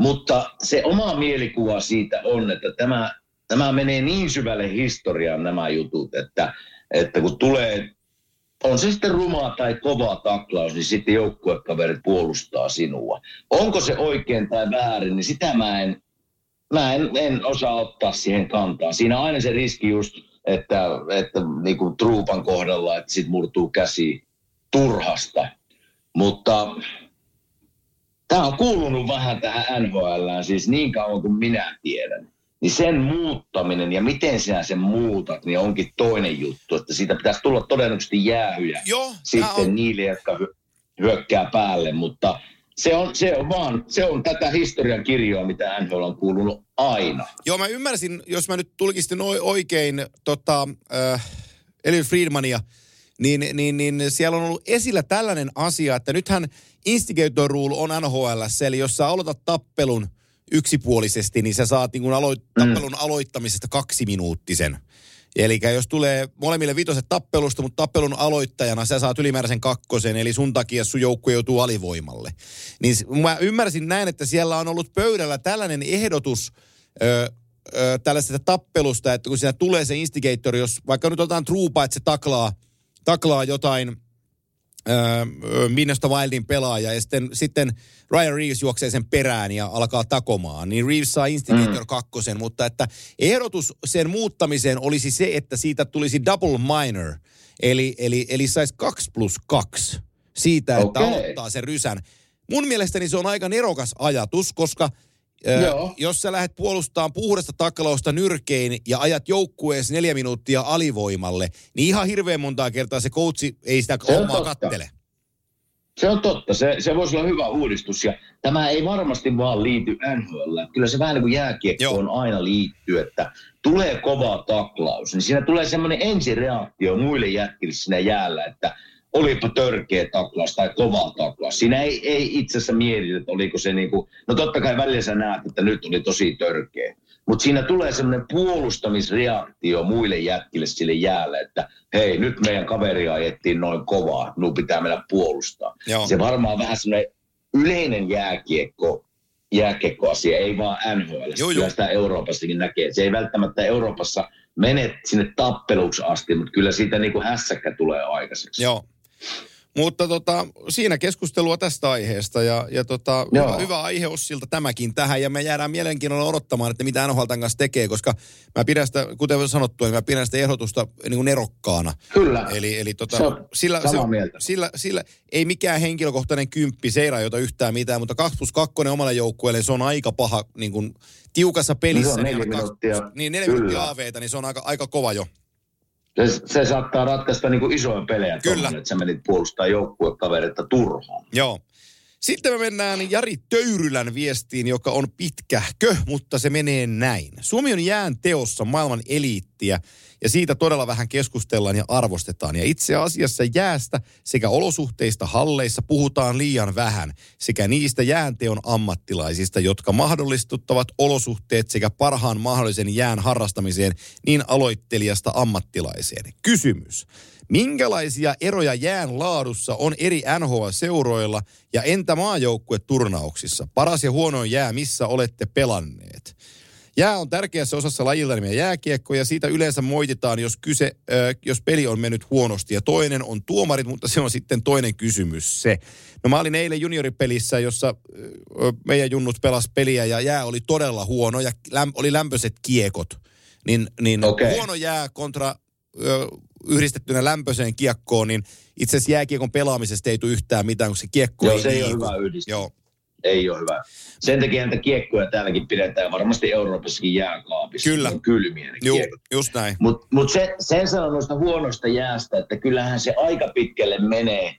S2: Mutta se oma mielikuva siitä on, että tämä, tämä menee niin syvälle historiaan nämä jutut, että, että kun tulee, on se sitten rumaa tai kova taklaus, niin sitten joukkuekaverit puolustaa sinua. Onko se oikein tai väärin, niin sitä mä en, mä en, en osaa ottaa siihen kantaa. Siinä on aina se riski just, että, että niin kuin Truupan kohdalla, että sit murtuu käsi turhasta. Mutta tämä on kuulunut vähän tähän NHL, siis niin kauan kuin minä tiedän. Niin sen muuttaminen ja miten sinä sen muutat, niin onkin toinen juttu. Että siitä pitäisi tulla todennäköisesti jäähyjä
S1: Joo,
S2: sitten on... niille, jotka hyökkää päälle. Mutta se on, se on vaan, se on tätä historian kirjoa, mitä NHL on kuulunut aina.
S1: Joo, mä ymmärsin, jos mä nyt tulkistin oikein tota, äh, Eli Friedmania, niin, niin, niin siellä on ollut esillä tällainen asia, että nythän instigator rule on NHL, eli jos sä aloitat tappelun yksipuolisesti, niin sä saat niin aloit, mm. tappelun aloittamisesta kaksi minuuttisen. Eli jos tulee molemmille vitoset tappelusta, mutta tappelun aloittajana sä saat ylimääräisen kakkosen, eli sun takia sun joukkue joutuu alivoimalle. Niin mä ymmärsin näin, että siellä on ollut pöydällä tällainen ehdotus ö, ö, tällaisesta tappelusta, että kun siinä tulee se instigator, jos vaikka nyt otetaan truupa, että se taklaa, taklaa jotain Minnesota Wildin pelaaja ja sitten, sitten Ryan Reeves juoksee sen perään ja alkaa takomaan, niin Reeves saa Instigator mm. kakkosen, mutta että ehdotus sen muuttamiseen olisi se, että siitä tulisi double minor, eli, eli, eli saisi 2 plus 2 siitä, että okay. aloittaa sen rysän. Mun mielestäni se on aika nerokas ajatus, koska – Joo. Jos sä lähdet puolustamaan puhdasta taklausta nyrkein ja ajat joukkueessa neljä minuuttia alivoimalle, niin ihan hirveän montaa kertaa se coachi ei sitä se hommaa kattele.
S2: Se on totta. Se, se voisi olla hyvä uudistus. Ja tämä ei varmasti vaan liity NHL. Kyllä se vähän niin kuin jääkiekkoon aina liittyy, että tulee kova taklaus. Niin siinä tulee semmoinen ensireaktio muille jätkille siinä jäällä, että olipa törkeä taklaus tai kova taklaus. Siinä ei, ei itse asiassa mietitä, että oliko se niin kuin, no totta kai välillä sä näet, että nyt oli tosi törkeä. Mutta siinä tulee semmoinen puolustamisreaktio muille jätkille sille jäälle, että hei, nyt meidän kaveria ajettiin noin kovaa, nu pitää mennä puolustaa.
S1: Joo.
S2: Se varmaan vähän semmoinen yleinen jääkiekko, jääkiekkoasia, ei vaan NHL.
S1: Joo, joo.
S2: Sitä Euroopassakin näkee. Se ei välttämättä Euroopassa mene sinne tappeluksi asti, mutta kyllä siitä niin kuin hässäkkä tulee aikaiseksi.
S1: Joo. Mutta tota, siinä keskustelua tästä aiheesta ja, ja tota,
S2: Joo.
S1: hyvä, hyvä aihe Ossilta tämäkin tähän ja me jäädään mielenkiinnolla odottamaan, että mitä NHL tämän kanssa tekee, koska mä pidän sitä, kuten sanottu, niin mä pidän sitä ehdotusta niin kuin nerokkaana.
S2: Kyllä.
S1: Eli, eli tota,
S2: Se on
S1: sillä, se,
S2: mieltä.
S1: Sillä, sillä, ei mikään henkilökohtainen kymppi, se ei rajoita yhtään mitään, mutta 2 plus 2 omalle joukkueelle, se on aika paha niin kuin, tiukassa pelissä.
S2: No se on neljä
S1: kaksi-
S2: minuuttia.
S1: Niin neljä
S2: Kyllä.
S1: minuuttia AVtä, niin se on aika, aika kova jo.
S2: Se, se saattaa ratkaista niin kuin isoja pelejä.
S1: Kyllä.
S2: Että sä menit puolustaa joukkuekavereita turhaan.
S1: Joo. Sitten me mennään Jari Töyrylän viestiin, joka on pitkähkö, mutta se menee näin. Suomi on jään teossa maailman eliittiä ja siitä todella vähän keskustellaan ja arvostetaan. Ja itse asiassa jäästä sekä olosuhteista halleissa puhutaan liian vähän sekä niistä jäänteon ammattilaisista, jotka mahdollistuttavat olosuhteet sekä parhaan mahdollisen jään harrastamiseen niin aloittelijasta ammattilaiseen. Kysymys. Minkälaisia eroja jään laadussa on eri NHL-seuroilla ja entä maajoukkueturnauksissa? Paras ja huonoin jää, missä olette pelanneet? Jää on tärkeässä osassa lajilla nimeä jääkiekko ja siitä yleensä moititaan, jos, kyse, ö, jos peli on mennyt huonosti. Ja toinen on tuomarit, mutta se on sitten toinen kysymys se. No mä olin eilen junioripelissä, jossa ö, meidän junnut pelas peliä ja jää oli todella huono ja läm, oli lämpöiset kiekot. Niin, niin
S2: Okei.
S1: huono jää kontra yhdistettynä lämpöiseen kiekkoon, niin itse asiassa jääkiekon pelaamisesta ei tule yhtään mitään, kun se kiekko
S2: Joo,
S1: ei
S2: se ei ole hyvä yhdistys.
S1: Joo.
S2: Ei ole hyvä. Sen takia näitä kiekkoja täälläkin pidetään varmasti Euroopassakin jääkaapissa.
S1: Kyllä.
S2: On kylmiä ne
S1: Juu, just näin.
S2: Mutta mut se, sen sanon noista huonoista jäästä, että kyllähän se aika pitkälle menee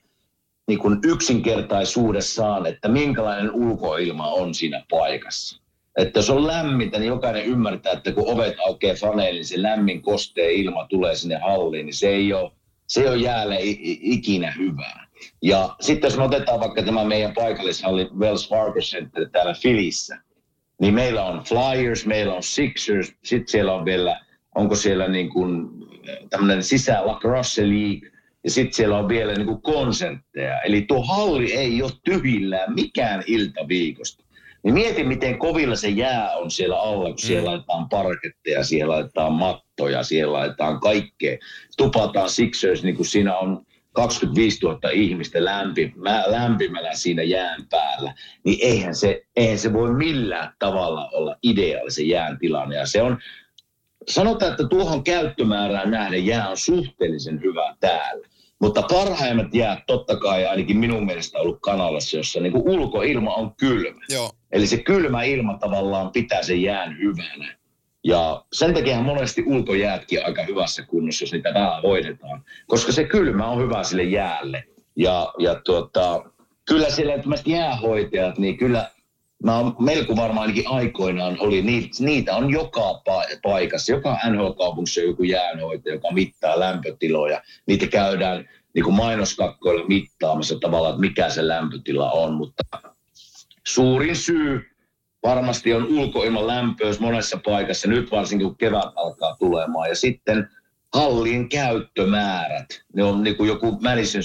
S2: niin kuin yksinkertaisuudessaan, että minkälainen ulkoilma on siinä paikassa. Että jos on lämmintä, niin jokainen ymmärtää, että kun ovet aukeaa faneille, niin se lämmin kosteen ilma tulee sinne halliin, niin se ei ole, se ei ole jäälle ikinä hyvää. Ja sitten jos me otetaan vaikka tämä meidän paikallishalli Wells Fargo Center täällä Filissä, niin meillä on Flyers, meillä on Sixers, sitten siellä on vielä, onko siellä niin kuin tämmöinen sisä lacrosse league, ja sitten siellä on vielä niin kuin konsertteja. Eli tuo halli ei ole tyhjillään mikään ilta viikosta. Niin mieti, miten kovilla se jää on siellä alla, kun siellä laitetaan parketteja, siellä laitetaan mattoja, siellä laitetaan kaikkea. Tupataan Sixers, niin kuin siinä on 25 000 ihmistä lämpi, mä- lämpimällä siinä jään päällä, niin eihän se, eihän se voi millään tavalla olla ideaalisen jään tilanne. Ja se on, sanotaan, että tuohon käyttömäärään nähden jää on suhteellisen hyvä täällä. Mutta parhaimmat jäät totta kai ainakin minun mielestä ollut Kanalassa, jossa niin kuin ulkoilma on kylmä.
S1: Joo.
S2: Eli se kylmä ilma tavallaan pitää sen jään hyvänä. Ja sen takia monesti ulkojäätkin aika hyvässä kunnossa, jos niitä vähän hoidetaan. Koska se kylmä on hyvä sille jäälle. Ja, ja tuota, kyllä siellä tämmöiset jäähoitajat, niin kyllä mä oon melko varmaan ainakin aikoinaan oli, niitä, on joka pa- paikassa. Joka NHL-kaupungissa joku jäänhoitaja, joka mittaa lämpötiloja. Niitä käydään niin kuin mainoskakkoilla mittaamassa tavallaan, että mikä se lämpötila on. Mutta suurin syy varmasti on ulkoilman lämpöys monessa paikassa, nyt varsinkin kun kevät alkaa tulemaan. Ja sitten hallin käyttömäärät, ne on niin kuin joku Madison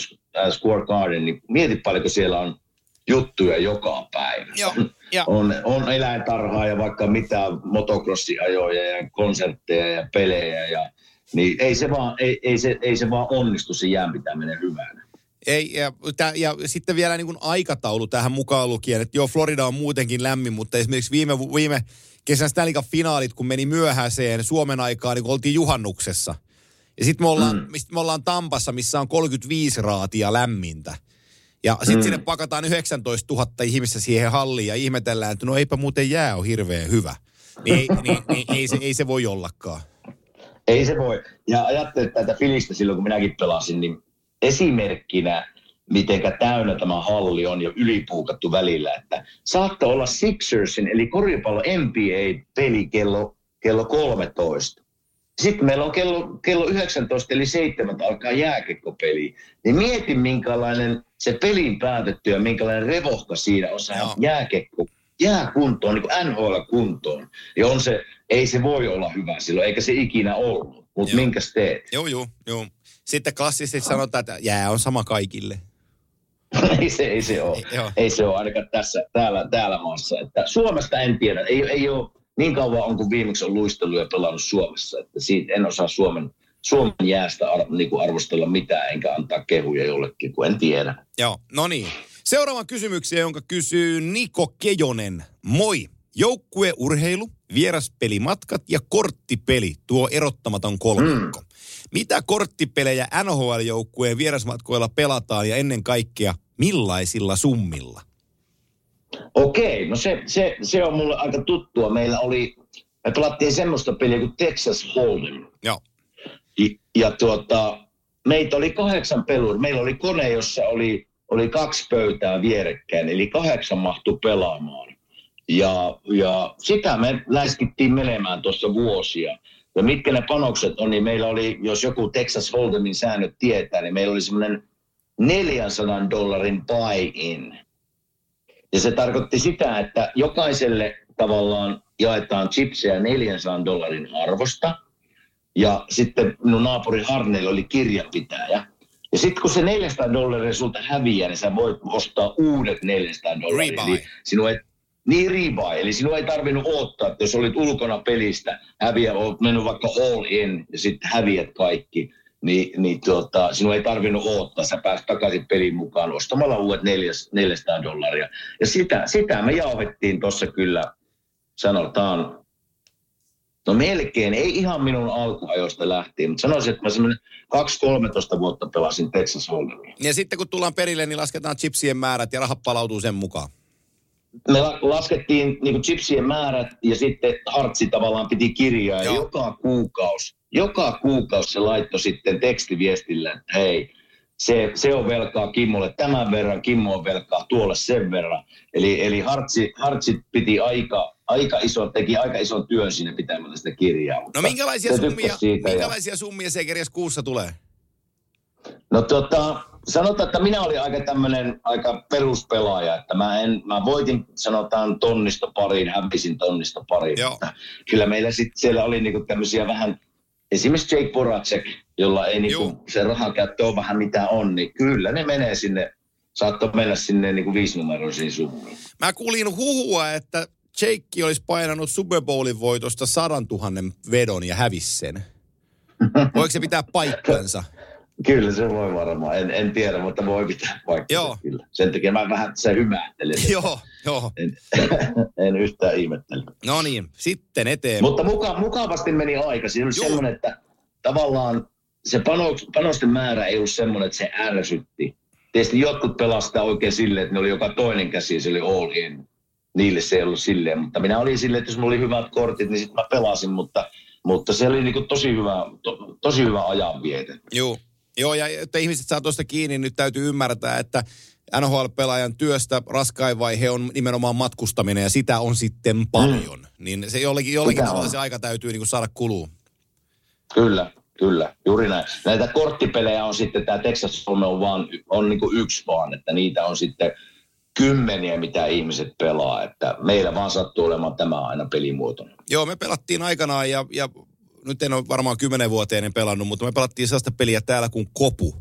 S2: Square Garden, niin mieti paljonko siellä on juttuja joka päivä.
S1: Joo, ja.
S2: On, on eläintarhaa ja vaikka mitä motocrossiajoja ja konsertteja ja pelejä. Ja, niin ei se, vaan, ei, ei, se, ei se vaan onnistu se jään pitäminen hyvänä.
S1: Ei, ja, tä, ja sitten vielä niin kuin aikataulu tähän mukaan lukien, että joo, Florida on muutenkin lämmin, mutta esimerkiksi viime, viime kesän Stanley finaalit, kun meni myöhäiseen Suomen aikaan, niin kun oltiin juhannuksessa. Ja sitten me, ollaan, mm. me ollaan Tampassa, missä on 35 raatia lämmintä. Ja sitten
S2: Mm.
S1: sinne pakataan 19 000 ihmistä siihen halliin ja ihmetellään, että no eipä muuten jää on hirveän hyvä. Niin, ei, niin, niin ei, se, ei se voi ollakaan.
S2: Ei se voi. Ja ajattelin tätä Filistä silloin, kun minäkin pelasin, niin esimerkkinä, mitenkä täynnä tämä halli on ja ylipuukattu välillä, että saattaa olla Sixersin, eli koripallo NBA-peli kello, kello 13. sitten meillä on kello, kello 19 eli 7 alkaa jääkekkopeli. Niin mieti minkälainen se pelin päätetty ja minkälainen revohka siinä on saada jääkekko jää kuntoon, niin kuin NHL kuntoon. Ja on se, ei se voi olla hyvä silloin, eikä se ikinä ollut. Mutta minkäs teet?
S1: Joo, joo, joo. Sitten klassisesti sanotaan, että jää on sama kaikille.
S2: ei, se, ei se ole. Ei, ei se ole ainakaan tässä, täällä, täällä maassa. Että Suomesta en tiedä. Ei, ei ole niin kauan on kuin viimeksi on luistellut ja pelannut Suomessa. Että siitä en osaa Suomen, Suomen jäästä ar, niin kuin arvostella mitään, enkä antaa kehuja jollekin, kun en tiedä.
S1: Joo, no niin. Seuraavan kysymyksiä, jonka kysyy Niko Kejonen. Moi. Joukkueurheilu, vieraspelimatkat ja korttipeli, tuo erottamaton kolmikko. Mm. Mitä korttipelejä NHL-joukkueen vierasmatkoilla pelataan ja ennen kaikkea millaisilla summilla?
S2: Okei, no se, se, se on mulle aika tuttua. Meillä oli, me pelattiin semmoista peliä kuin Texas Hold'em.
S1: Joo.
S2: Ja, ja tuota, meitä oli kahdeksan peluri. Meillä oli kone, jossa oli, oli kaksi pöytää vierekkäin, eli kahdeksan mahtui pelaamaan. Ja, ja sitä me läskittiin menemään tuossa vuosia. Ja mitkä ne panokset on, niin meillä oli, jos joku Texas Hold'emin säännöt tietää, niin meillä oli semmoinen 400 dollarin buy-in. Ja se tarkoitti sitä, että jokaiselle tavallaan jaetaan chipsejä 400 dollarin arvosta. Ja sitten minun naapuri Harneilla oli kirjanpitäjä. Ja sitten kun se 400 dollaria sulta häviää, niin sä voit ostaa uudet 400 dollaria. Eli sinun ei, niin riba, eli sinun ei tarvinnut odottaa, että jos olit ulkona pelistä, häviä, olet mennyt vaikka all in ja sitten häviät kaikki, niin, niin tuota, sinun ei tarvinnut odottaa, sä pääsit takaisin pelin mukaan ostamalla uudet 400 dollaria. Ja sitä, sitä me jauhettiin tuossa kyllä, sanotaan, no melkein, ei ihan minun alkuajoista lähtien, mutta sanoisin, että mä semmoinen 2-13 vuotta pelasin Texas Hold'emia.
S1: Ja sitten kun tullaan perille, niin lasketaan chipsien määrät ja rahat palautuu sen mukaan
S2: me laskettiin niin chipsien määrät ja sitten Hartsi tavallaan piti kirjaa ja joka kuukausi, joka kuukausi se laittoi sitten tekstiviestillä, että hei, se, se on velkaa Kimmolle tämän verran, Kimmo on velkaa tuolle sen verran. Eli, eli Hartsi, Hartsi piti aika, aika iso, teki aika ison työn siinä pitämällä sitä kirjaa.
S1: No minkälaisia summia, minkälaisia ja... summia se kirjas kuussa tulee?
S2: No tota, sanotaan, että minä olin aika tämmöinen aika peruspelaaja, että mä, en, mä voitin sanotaan tonnista pariin, hämpisin tonnista pariin. Kyllä meillä sitten siellä oli niinku tämmöisiä vähän, esimerkiksi Jake Voracek, jolla ei niinku se rahankäyttö ole vähän mitä on, niin kyllä ne menee sinne, saattoi mennä sinne niinku viisinumeroisiin summiin.
S1: Mä kuulin huhua, että Jake olisi painanut Super Bowlin voitosta sadan tuhannen vedon ja hävisi sen. Voiko se pitää paikkansa?
S2: Kyllä se voi varmaan. En, en tiedä, mutta voi pitää vaikka. Joo. Kyllä. Sen takia mä vähän se hymähtelen.
S1: joo, joo.
S2: En, en yhtään ihmettele.
S1: No niin, sitten eteen.
S2: Mutta muka, mukavasti meni aika. Siinä oli semmoinen, että tavallaan se panos, panosten määrä ei ollut semmoinen, että se ärsytti. Tietysti jotkut pelastaa oikein silleen, että ne oli joka toinen käsi, se oli all in. Niille se ei ollut silleen, mutta minä olin silleen, että jos mulla oli hyvät kortit, niin sitten mä pelasin, mutta, mutta se oli niin tosi hyvä, to, tosi hyvä ajanviete.
S1: Joo, Joo, ja että ihmiset saa tuosta kiinni, niin nyt täytyy ymmärtää, että NHL-pelaajan työstä raskain vaihe on nimenomaan matkustaminen, ja sitä on sitten paljon. Mm. Niin se jollekin, jollekin tavalla se aika täytyy niin kuin saada kuluun.
S2: Kyllä, kyllä, juuri näin. Näitä korttipelejä on sitten, tämä Texas Home on, vaan, on niin kuin yksi vaan, että niitä on sitten kymmeniä, mitä ihmiset pelaa. Että meillä vaan sattuu olemaan tämä aina pelimuotona.
S1: Joo, me pelattiin aikanaan ja, ja nyt en ole varmaan kymmenen vuoteen pelannut, mutta me pelattiin sellaista peliä täällä kuin Kopu.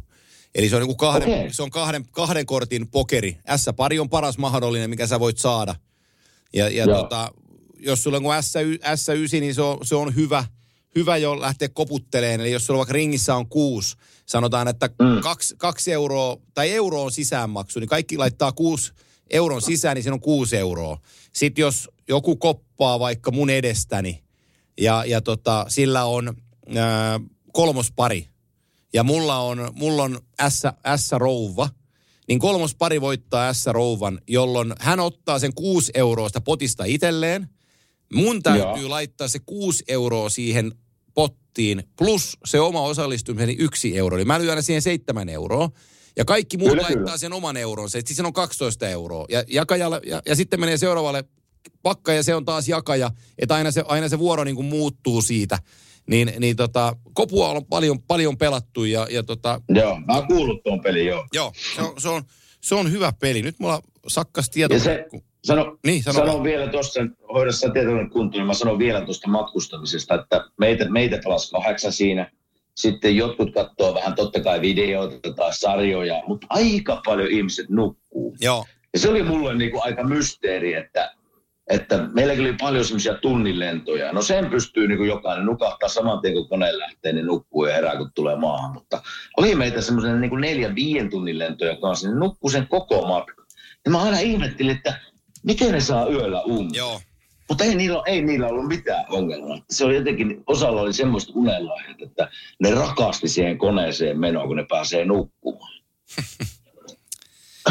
S1: Eli se on, niin kuin kahden, okay. se on kahden, kahden kortin pokeri. S-pari on paras mahdollinen, mikä sä voit saada. Ja, ja tota, jos sulla on S, S9, niin se on, se on hyvä, hyvä jo lähteä koputteleen. Eli jos sulla vaikka ringissä on kuusi, sanotaan, että mm. kaksi, kaksi euroa, tai euro on sisäänmaksu, niin kaikki laittaa kuusi euron sisään, niin siinä on kuusi euroa. Sitten jos joku koppaa vaikka mun edestäni, ja, ja tota, sillä on ää, kolmospari. Ja mulla on, mulla on S-rouva. Niin kolmospari voittaa S-rouvan, jolloin hän ottaa sen 6 euroa potista itselleen. Mun täytyy Joo. laittaa se 6 euroa siihen pottiin, plus se oma osallistumiseni yksi euro. Eli mä lyön siihen 7 euroa. Ja kaikki muut kyllä, laittaa kyllä. sen oman euronsa. Siis on 12 euroa. Ja, jakajalle, ja, ja sitten menee seuraavalle pakka ja se on taas jakaja, että aina se, aina se vuoro niin kuin muuttuu siitä. Niin, niin tota, kopua on paljon, paljon pelattu ja, ja tota...
S2: Joo, mä oon kuullut tuon pelin, joo.
S1: Joo, se on, se on, se on hyvä peli. Nyt mulla sakkas tieto.
S2: Ja se, sano,
S1: niin, sano
S2: sanon vielä tuossa, hoidossa tietoinen kuntoon, niin mä sanon vielä tuosta matkustamisesta, että meitä, meitä pelasi kahdeksan siinä. Sitten jotkut katsoo vähän totta kai videoita tai sarjoja, mutta aika paljon ihmiset nukkuu.
S1: Joo.
S2: Ja se oli mulle niin kuin aika mysteeri, että, että meilläkin oli paljon semmoisia tunnilentoja. No sen pystyy niin kuin jokainen nukahtaa saman tien, kun kone lähtee, niin nukkuu ja herää, kun tulee maahan. Mutta oli meitä semmoisen niin kuin neljän, viien tunnin lentoja kanssa, niin nukkuu sen koko matka. Ja mä aina ihmettelin, että miten ne saa yöllä unta.
S1: Joo.
S2: Mutta ei niillä, ei niillä ollut mitään ongelmaa. Se oli jotenkin, osalla oli semmoista unelaihet, että ne rakasti siihen koneeseen menoa, kun ne pääsee nukkumaan.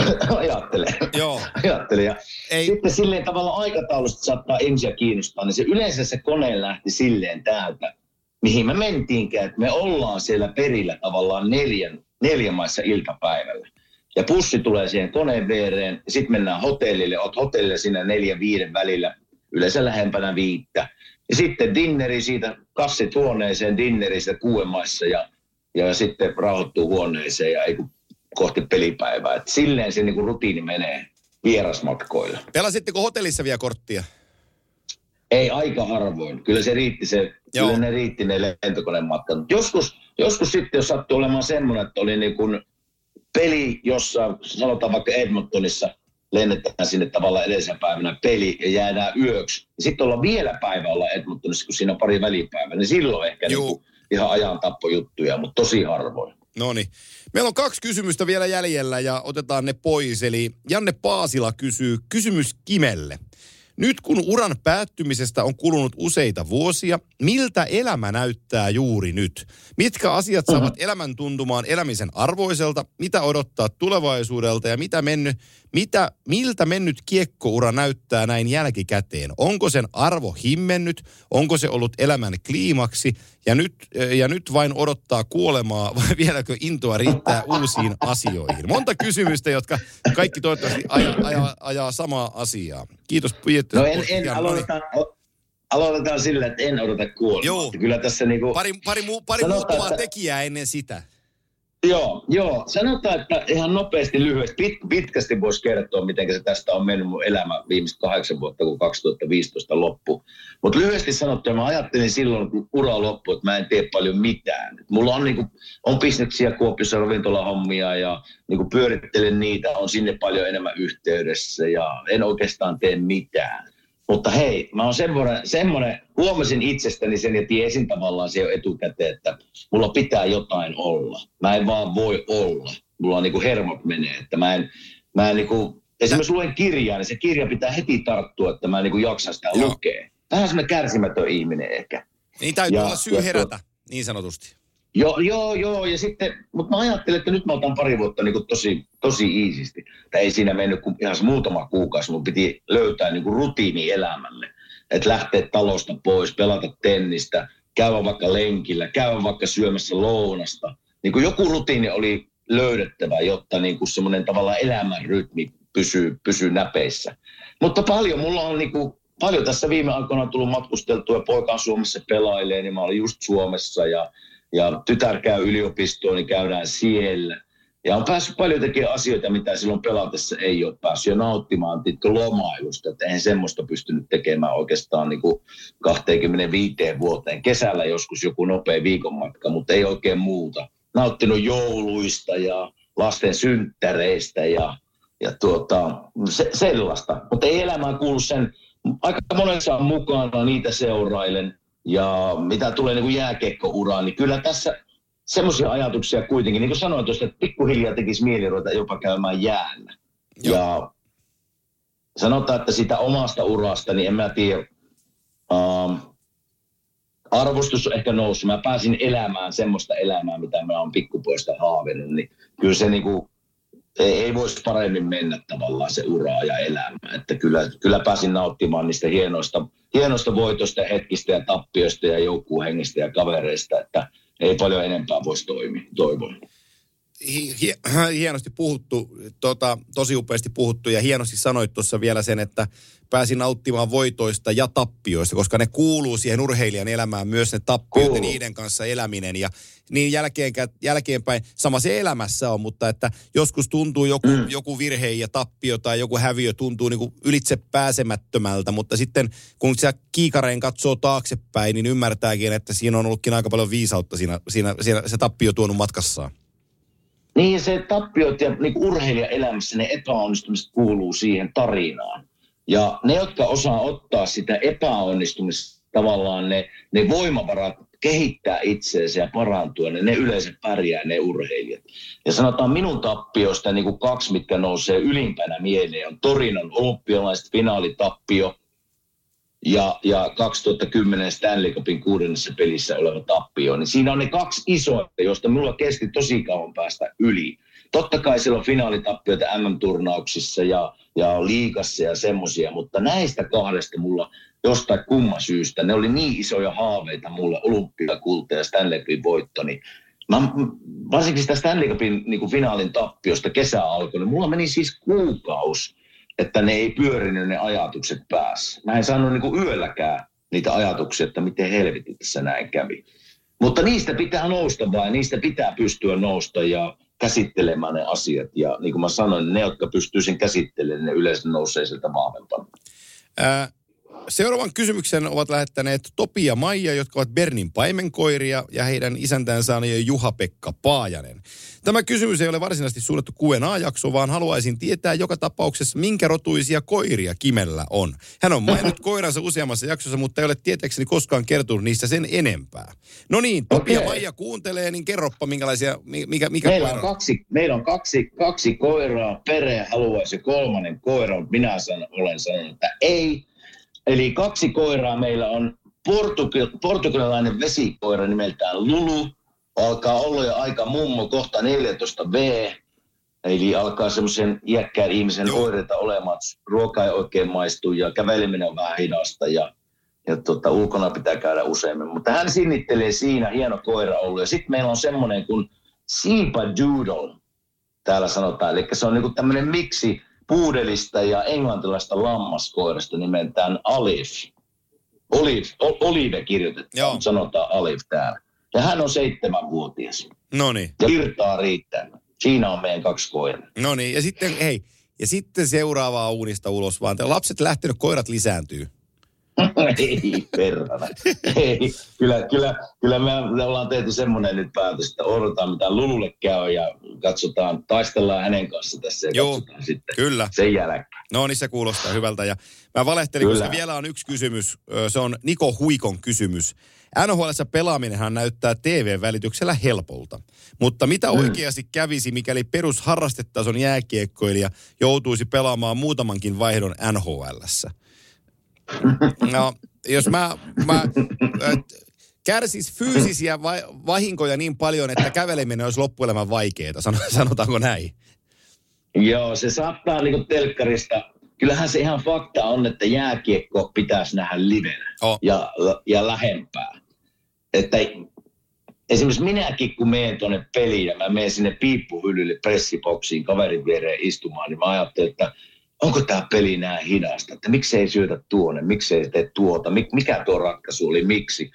S2: Ajattelen.
S1: Joo.
S2: Ajattelen. Ja ei. Sitten silleen tavalla aikataulusta saattaa ihmisiä kiinnostaa, niin se yleensä se kone lähti silleen täältä, mihin me mentiinkään, että me ollaan siellä perillä tavallaan neljän, neljän maissa iltapäivällä. Ja pussi tulee siihen koneen viereen, ja sitten mennään hotellille, oot hotellille siinä neljän viiden välillä, yleensä lähempänä viittä. Ja sitten dinneri siitä, kassit huoneeseen, dinneri siitä kuuden maissa, ja, ja sitten rauhoittuu huoneeseen, ja ei kun kohti pelipäivää. Et silleen se niinku rutiini menee vierasmatkoilla.
S1: Pelasitteko hotellissa vielä korttia?
S2: Ei aika harvoin. Kyllä se riitti se, Joo. kyllä ne riitti ne lentokonematkat. Joskus, joskus sitten, jos sattuu olemaan semmoinen, että oli niin kuin peli, jossa sanotaan vaikka Edmontonissa lennetään sinne tavallaan edellisen päivänä peli ja jäädään yöksi. Sitten ollaan vielä päivä olla Edmontonissa, kun siinä on pari välipäivää, niin silloin ehkä niin kuin ihan ajan tappojuttuja, mutta tosi harvoin.
S1: No niin. Meillä on kaksi kysymystä vielä jäljellä ja otetaan ne pois. Eli Janne Paasila kysyy kysymys Kimelle. Nyt kun uran päättymisestä on kulunut useita vuosia, miltä elämä näyttää juuri nyt? Mitkä asiat saavat mm-hmm. elämän tuntumaan elämisen arvoiselta? Mitä odottaa tulevaisuudelta ja mitä mennyt, mitä, miltä mennyt kiekkoura näyttää näin jälkikäteen? Onko sen arvo himmennyt? Onko se ollut elämän kliimaksi? Ja nyt, ja nyt vain odottaa kuolemaa vai vieläkö intoa riittää uusiin asioihin? Monta kysymystä, jotka kaikki toivottavasti ajaa, ajaa, ajaa samaa asiaa. Kiitos
S2: No en, en aloitetaan, aloitetaan sillä, että en odota kuolemaa. Joo. Kyllä tässä niinku,
S1: pari, pari, mu, pari muuttuvaa että, tekijää ennen sitä.
S2: Joo, joo. Sanotaan, että ihan nopeasti, lyhyesti, pit, pitkästi voisi kertoa, miten se tästä on mennyt mun elämä viimeiset kahdeksan vuotta, kun 2015 loppu. Mutta lyhyesti sanottuna mä ajattelin silloin, kun ura loppui, että mä en tee paljon mitään. Mulla on, niinku, on bisneksiä Kuopiossa, ravintolahommia ja niinku, pyörittelen niitä, on sinne paljon enemmän yhteydessä ja en oikeastaan tee mitään. Mutta hei, mä oon semmoinen, semmoinen, huomasin itsestäni sen ja tiesin tavallaan se jo etukäteen, että mulla pitää jotain olla. Mä en vaan voi olla. Mulla on niinku hermot menee, että mä en, mä en niinku, esimerkiksi luen kirjaa, niin se kirja pitää heti tarttua, että mä en niinku jaksa sitä Joo. lukea. Vähän semmoinen kärsimätön ihminen ehkä.
S1: Niin täytyy ja, olla syy herätä, niin sanotusti.
S2: Joo, joo, joo. Ja sitten, mutta mä ajattelin, että nyt mä otan pari vuotta niin tosi, tosi iisisti. Tai ei siinä mennyt kuin ihan muutama kuukausi. Mun piti löytää niin rutiini elämälle. Että lähteä talosta pois, pelata tennistä, käydä vaikka lenkillä, käydä vaikka syömässä lounasta. Niin kuin joku rutiini oli löydettävä, jotta niin kuin semmoinen tavallaan elämän rytmi pysyy, pysyy näpeissä. Mutta paljon mulla on niin kuin, paljon tässä viime aikoina tullut matkusteltua poika on Suomessa pelailee, niin mä olin just Suomessa ja ja tytär käy yliopistoon, niin käydään siellä. Ja on päässyt paljon tekemään asioita, mitä silloin pelatessa ei ole päässyt. Ja nauttimaan tietkö lomailusta, että eihän semmoista pystynyt tekemään oikeastaan niin kuin 25 vuoteen. Kesällä joskus joku nopea viikonmatka, mutta ei oikein muuta. Nauttinut jouluista ja lasten synttäreistä ja, ja tuota, se, sellaista. Mutta ei elämään kuulu sen, aika monessa on mukana, niitä seurailen. Ja mitä tulee niin jääkiekkouraan, niin kyllä tässä semmoisia ajatuksia kuitenkin, niin kuin sanoin tuosta, että pikkuhiljaa tekisi mieli ruveta jopa käymään jäällä. Joo. Ja sanotaan, että sitä omasta urasta, niin en mä tiedä, ähm, arvostus on ehkä noussut. Mä pääsin elämään semmoista elämää, mitä mä oon pikkupoista haaveillut, niin kyllä se niin kuin ei, ei voisi paremmin mennä tavallaan se uraa ja elämä. Että kyllä, kyllä pääsin nauttimaan niistä hienoista, hienoista voitosta hetkistä ja tappioista ja joukkuuhengistä ja kavereista, että ei paljon enempää voisi toimia,
S1: hi, hienosti puhuttu, tota, tosi upeasti puhuttu ja hienosti sanoit tuossa vielä sen, että pääsin nauttimaan voitoista ja tappioista, koska ne kuuluu siihen urheilijan elämään myös ne tappiot ja niiden kanssa eläminen ja niin jälkeen, jälkeenpäin, sama se elämässä on, mutta että joskus tuntuu joku, mm. joku virhe ja tappio tai joku häviö tuntuu niin kuin ylitse pääsemättömältä, mutta sitten kun se kiikareen katsoo taaksepäin, niin ymmärtääkin, että siinä on ollutkin aika paljon viisautta siinä, siinä, siinä se tappio tuonut matkassaan.
S2: Niin se tappiot ja niin urheilijaelämässä ne epäonnistumiset kuuluu siihen tarinaan. Ja ne, jotka osaa ottaa sitä epäonnistumista tavallaan ne, ne voimavarat kehittää itseensä ja parantua, niin ne yleensä pärjää ne urheilijat. Ja sanotaan minun tappiosta niin kuin kaksi, mitkä nousee ylimpänä mieleen, on Torinon olympialaiset finaalitappio ja, ja 2010 Stanley Cupin kuudennessa pelissä oleva tappio. Niin siinä on ne kaksi isoa, joista mulla kesti tosi kauan päästä yli. Totta kai siellä on finaalitappioita MM-turnauksissa ja, ja liikassa ja semmoisia, mutta näistä kahdesta mulla jostain kumman syystä, ne oli niin isoja haaveita mulle, olympiakulta ja Stanley Cupin voitto, niin mä, varsinkin sitä Stanley Cupin niin kuin finaalin tappiosta kesä alkoi, niin mulla meni siis kuukaus, että ne ei pyörinyt ne ajatukset päässä. Mä en saanut niin kuin yölläkään niitä ajatuksia, että miten helvetin tässä näin kävi. Mutta niistä pitää nousta vai niistä pitää pystyä nousta ja käsittelemään ne asiat. Ja niin kuin mä sanoin, ne, jotka pystyy sen käsittelemään, ne yleensä nousee sieltä vahvempana.
S1: Ää, Seuraavan kysymyksen ovat lähettäneet Topi ja Maija, jotka ovat Bernin paimenkoiria, ja heidän isäntäänsä on Juha-Pekka Paajanen. Tämä kysymys ei ole varsinaisesti suunnattu Q&A-jakso, vaan haluaisin tietää joka tapauksessa, minkä rotuisia koiria Kimellä on. Hän on maininnut koiransa useammassa jaksossa, mutta ei ole tietääkseni koskaan kertonut niistä sen enempää. No niin, Topi okay. ja Maija kuuntelee, niin kerroppa minkälaisia, mikä, mikä
S2: meillä on, kaksi, meillä on kaksi, kaksi koiraa, perhe haluaisi kolmannen koira, mutta minä sanon, olen sanonut, että ei, Eli kaksi koiraa meillä on portugil, portugalilainen vesikoira nimeltään Lulu. Alkaa olla jo aika mummo, kohta 14V. Eli alkaa semmoisen iäkkään ihmisen Joo. oireita olemaan, ruoka ei oikein maistu ja käveleminen on vähän hidasta ja, ja tota, ulkona pitää käydä useammin. Mutta hän sinnittelee siinä, hieno koira ollut. Ja sitten meillä on semmoinen kuin Siipa Doodle, täällä sanotaan. Eli se on niinku tämmöinen miksi puudelista ja englantilaista lammaskoirasta nimeltään Alif. Olive, Olive kirjoitetaan, Joo. sanotaan Alif täällä. Ja hän on seitsemänvuotias.
S1: No niin.
S2: Ja virtaa riittää. Siinä on meidän kaksi koiraa.
S1: No niin, ja sitten, hei, ja sitten seuraavaa uunista ulos vaan. Lapset lähtenyt, koirat lisääntyy.
S2: ei perhana. Ei. Kyllä, kyllä, kyllä me ollaan tehty semmoinen nyt päätös, että odotetaan mitä Lululle käy ja katsotaan, taistellaan hänen kanssa tässä ja Joo, katsotaan sitten kyllä. sen jälkeen.
S1: No niin se kuulostaa hyvältä ja mä valehtelin, kyllä. koska vielä on yksi kysymys. Se on Niko Huikon kysymys. nhl pelaaminenhan näyttää TV-välityksellä helpolta. Mutta mitä mm. oikeasti kävisi, mikäli perusharrastetason jääkiekkoilija joutuisi pelaamaan muutamankin vaihdon NHLssä? No, jos mä, mä kärsis fyysisiä va- vahinkoja niin paljon, että käveleminen olisi loppuelämän vaikeaa, sanotaanko näin?
S2: Joo, se saattaa niin telkkarista. Kyllähän se ihan fakta on, että jääkiekko pitäisi nähdä livenä oh. ja, ja lähempää. Että esimerkiksi minäkin, kun menen tuonne peliin ja mä menen sinne piippuhyllylle pressiboksiin kaverin viereen istumaan, niin mä ajattelin, että – onko tämä peli näin hidasta, että miksi ei syötä tuonne, miksi ei tee tuota, mikä tuo ratkaisu oli, miksi.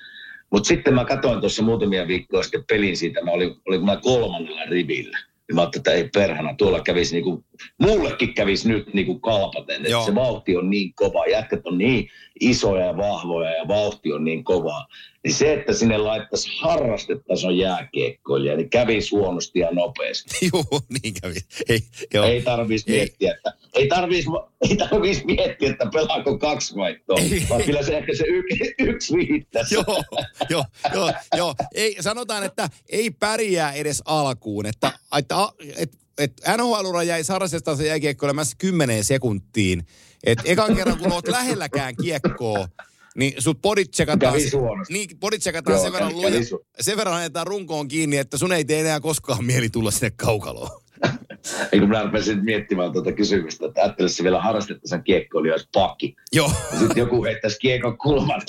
S2: Mutta sitten mä katsoin tuossa muutamia viikkoja sitten pelin siitä, mä olin, olin mä kolmannella rivillä. Ja mä ajattelin, että ei perhana, tuolla kävisi niinku, mullekin kävisi nyt niinku kalpaten. Että se vauhti on niin kova, jätkät on niin isoja ja vahvoja ja vauhti on niin kova. Niin se, että sinne laittaisi harrastetason jääkiekkoilija, niin kävisi huonosti ja nopeasti.
S1: Joo, niin kävi.
S2: Ei, joo. ei tarvitsisi miettiä, että ei tarvitsisi ei tarvis miettiä, että pelaako kaksi vaihtoa, vaan kyllä se ehkä se y, yksi riittää.
S1: joo, joo, joo, joo. Ei, sanotaan, että ei pärjää edes alkuun. Että, että, että, että NHL-ura jäi harrastettason jääkiekkoilemassa kymmeneen sekuntiin. Että ekan kerran, kun olet lähelläkään kiekkoa, niin sut podit tsekataan, niin, podit tsekataan sen verran, luja, sen verran ajetaan runkoon kiinni, että sun ei tee enää koskaan mieli tulla sinne kaukaloon.
S2: Ei kun mä rupesin miettimään tuota kysymystä, että ajattelisi vielä harrastettaisen kiekkoilija olisi pakki.
S1: Joo.
S2: Ja sitten joku heittäisi kiekon kulmat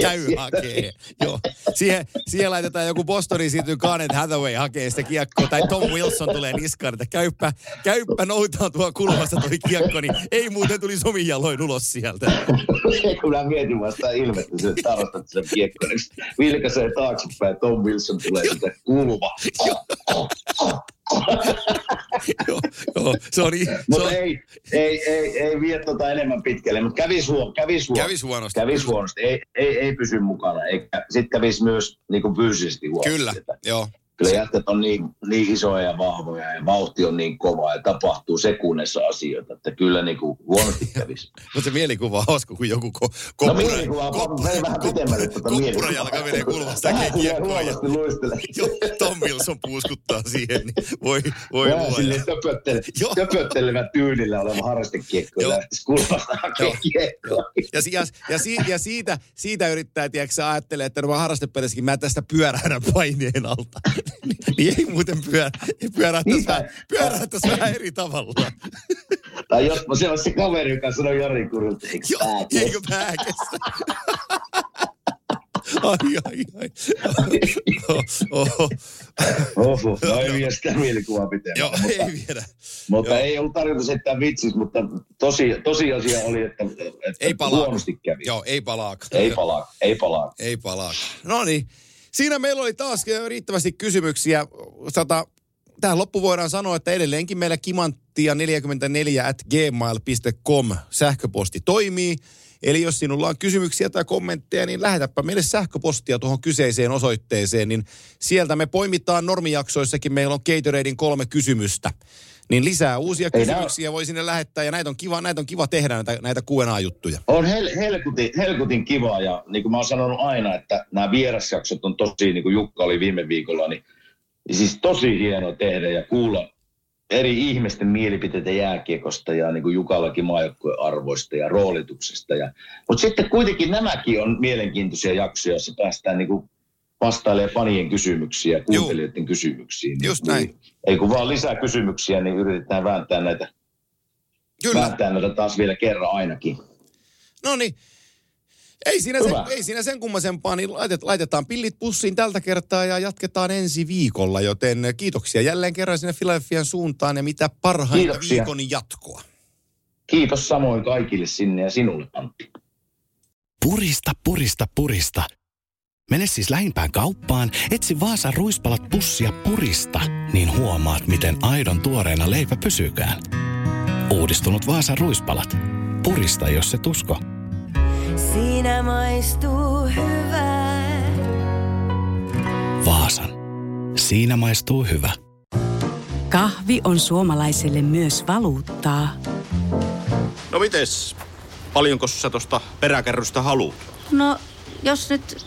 S2: käy hakee.
S1: Joo. Siihen, siihen laitetaan joku Bostoniin siirtyy Garnet Hathaway hakee sitä kiekkoa, tai Tom Wilson tulee niskaan, että käyppä, käyppä noutaan tuo kulmasta toi kiekko, niin ei muuten tuli somin jaloin ulos sieltä.
S2: kun mä mietin vasta ilmettä, että harrastat sen kiekkoon, niin vilkaisee taaksepäin, Tom Wilson tulee sitä kulma.
S1: joo, joo, se on,
S2: Mutta ei, ei, ei, ei vie tota enemmän pitkälle, mutta kävis, huon, kävis, huon,
S1: kävis huonosti.
S2: Kävis huonosti, ei, ei, ei pysy mukana, eikä sitten kävis myös niin kuin fyysisesti huonosti.
S1: Kyllä, joo.
S2: Kyllä jätkät on niin, niin isoja ja vahvoja ja vauhti on niin kova ja tapahtuu sekunnissa asioita, että kyllä niin kuin huonosti kävisi.
S1: Mutta se mielikuva on hauska, kun joku ko,
S2: koppura, no mielikuva on meni vähän pitemmälle tuota
S1: Koppura jalka menee kulmasta
S2: kiekkoon. ja
S1: Tom Wilson puuskuttaa siihen, niin voi, voi
S2: luoja. Silleen töpöttele, töpöttelevä tyylillä oleva harrastekiekko ja lähtisi kulmasta kiekkoa.
S1: Ja, ja, ja, si, ja siitä, siitä yrittää, tiedätkö, ajattelee, että no mä harrastepelissäkin mä tästä pyörähdän paineen alta niin ei muuten pyörä, pyörähtäisi, niin, vähän, pyörähtäisi vähän eri tavalla.
S2: Tai jos se on se kaveri, joka sanoi Jari Kurilta, eikö pää kestä?
S1: Eikö pää kestä? Ai, ai, ai.
S2: Oho. Oho. No ei vie sitä mielikuvaa pitää.
S1: Joo, mutta, ei viedä.
S2: Mutta Joo. ei ollut tarkoitus että vitsis, mutta tosi, tosiasia oli, että, että
S1: ei palaa.
S2: huonosti kävi.
S1: Joo, ei palaa.
S2: Ei palaa, ei palaa.
S1: Ei palaa. No niin. Siinä meillä oli taas riittävästi kysymyksiä. Sata, tähän loppu voidaan sanoa, että edelleenkin meillä kimanttia44 at gmail.com sähköposti toimii. Eli jos sinulla on kysymyksiä tai kommentteja, niin lähetäpä meille sähköpostia tuohon kyseiseen osoitteeseen, niin sieltä me poimitaan normijaksoissakin. Meillä on Gatoradein kolme kysymystä. Niin lisää uusia Ei kysymyksiä nää... voi sinne lähettää ja näitä on kiva, näitä on kiva tehdä näitä, näitä Q&A-juttuja.
S2: On hel, helkutin, helkutin kiva ja niin kuin mä oon sanonut aina, että nämä vierasjaksot on tosi, niin kuin Jukka oli viime viikolla, niin siis tosi hieno tehdä ja kuulla eri ihmisten mielipiteitä jääkiekosta ja niin kuin Jukallakin maajoukkueen arvoista ja roolituksesta. Ja, mutta sitten kuitenkin nämäkin on mielenkiintoisia jaksoja, joissa päästään niin kuin vastailee fanien kysymyksiä, kuuntelijoiden kysymyksiin.
S1: Just näin. Niin,
S2: ei kun vaan lisää kysymyksiä, niin yritetään vääntää näitä, Kyllä. vääntää näitä taas vielä kerran ainakin.
S1: No niin. Ei siinä, sen, ei siinä sen kummasempaa, niin laitetaan pillit pussiin tältä kertaa ja jatketaan ensi viikolla, joten kiitoksia jälleen kerran sinne Filadelfian suuntaan ja mitä parhainta kiitoksia. viikon jatkoa.
S2: Kiitos samoin kaikille sinne ja sinulle, Antti.
S4: Purista, purista, purista. Mene siis lähimpään kauppaan, etsi Vaasan ruispalat pussia purista, niin huomaat, miten aidon tuoreena leipä pysykään. Uudistunut Vaasan ruispalat. Purista, jos se tusko.
S5: Siinä maistuu hyvä.
S4: Vaasan. Siinä maistuu hyvä.
S6: Kahvi on suomalaiselle myös valuuttaa.
S7: No mites? Paljonko sä tosta peräkärrystä haluat?
S10: No, jos nyt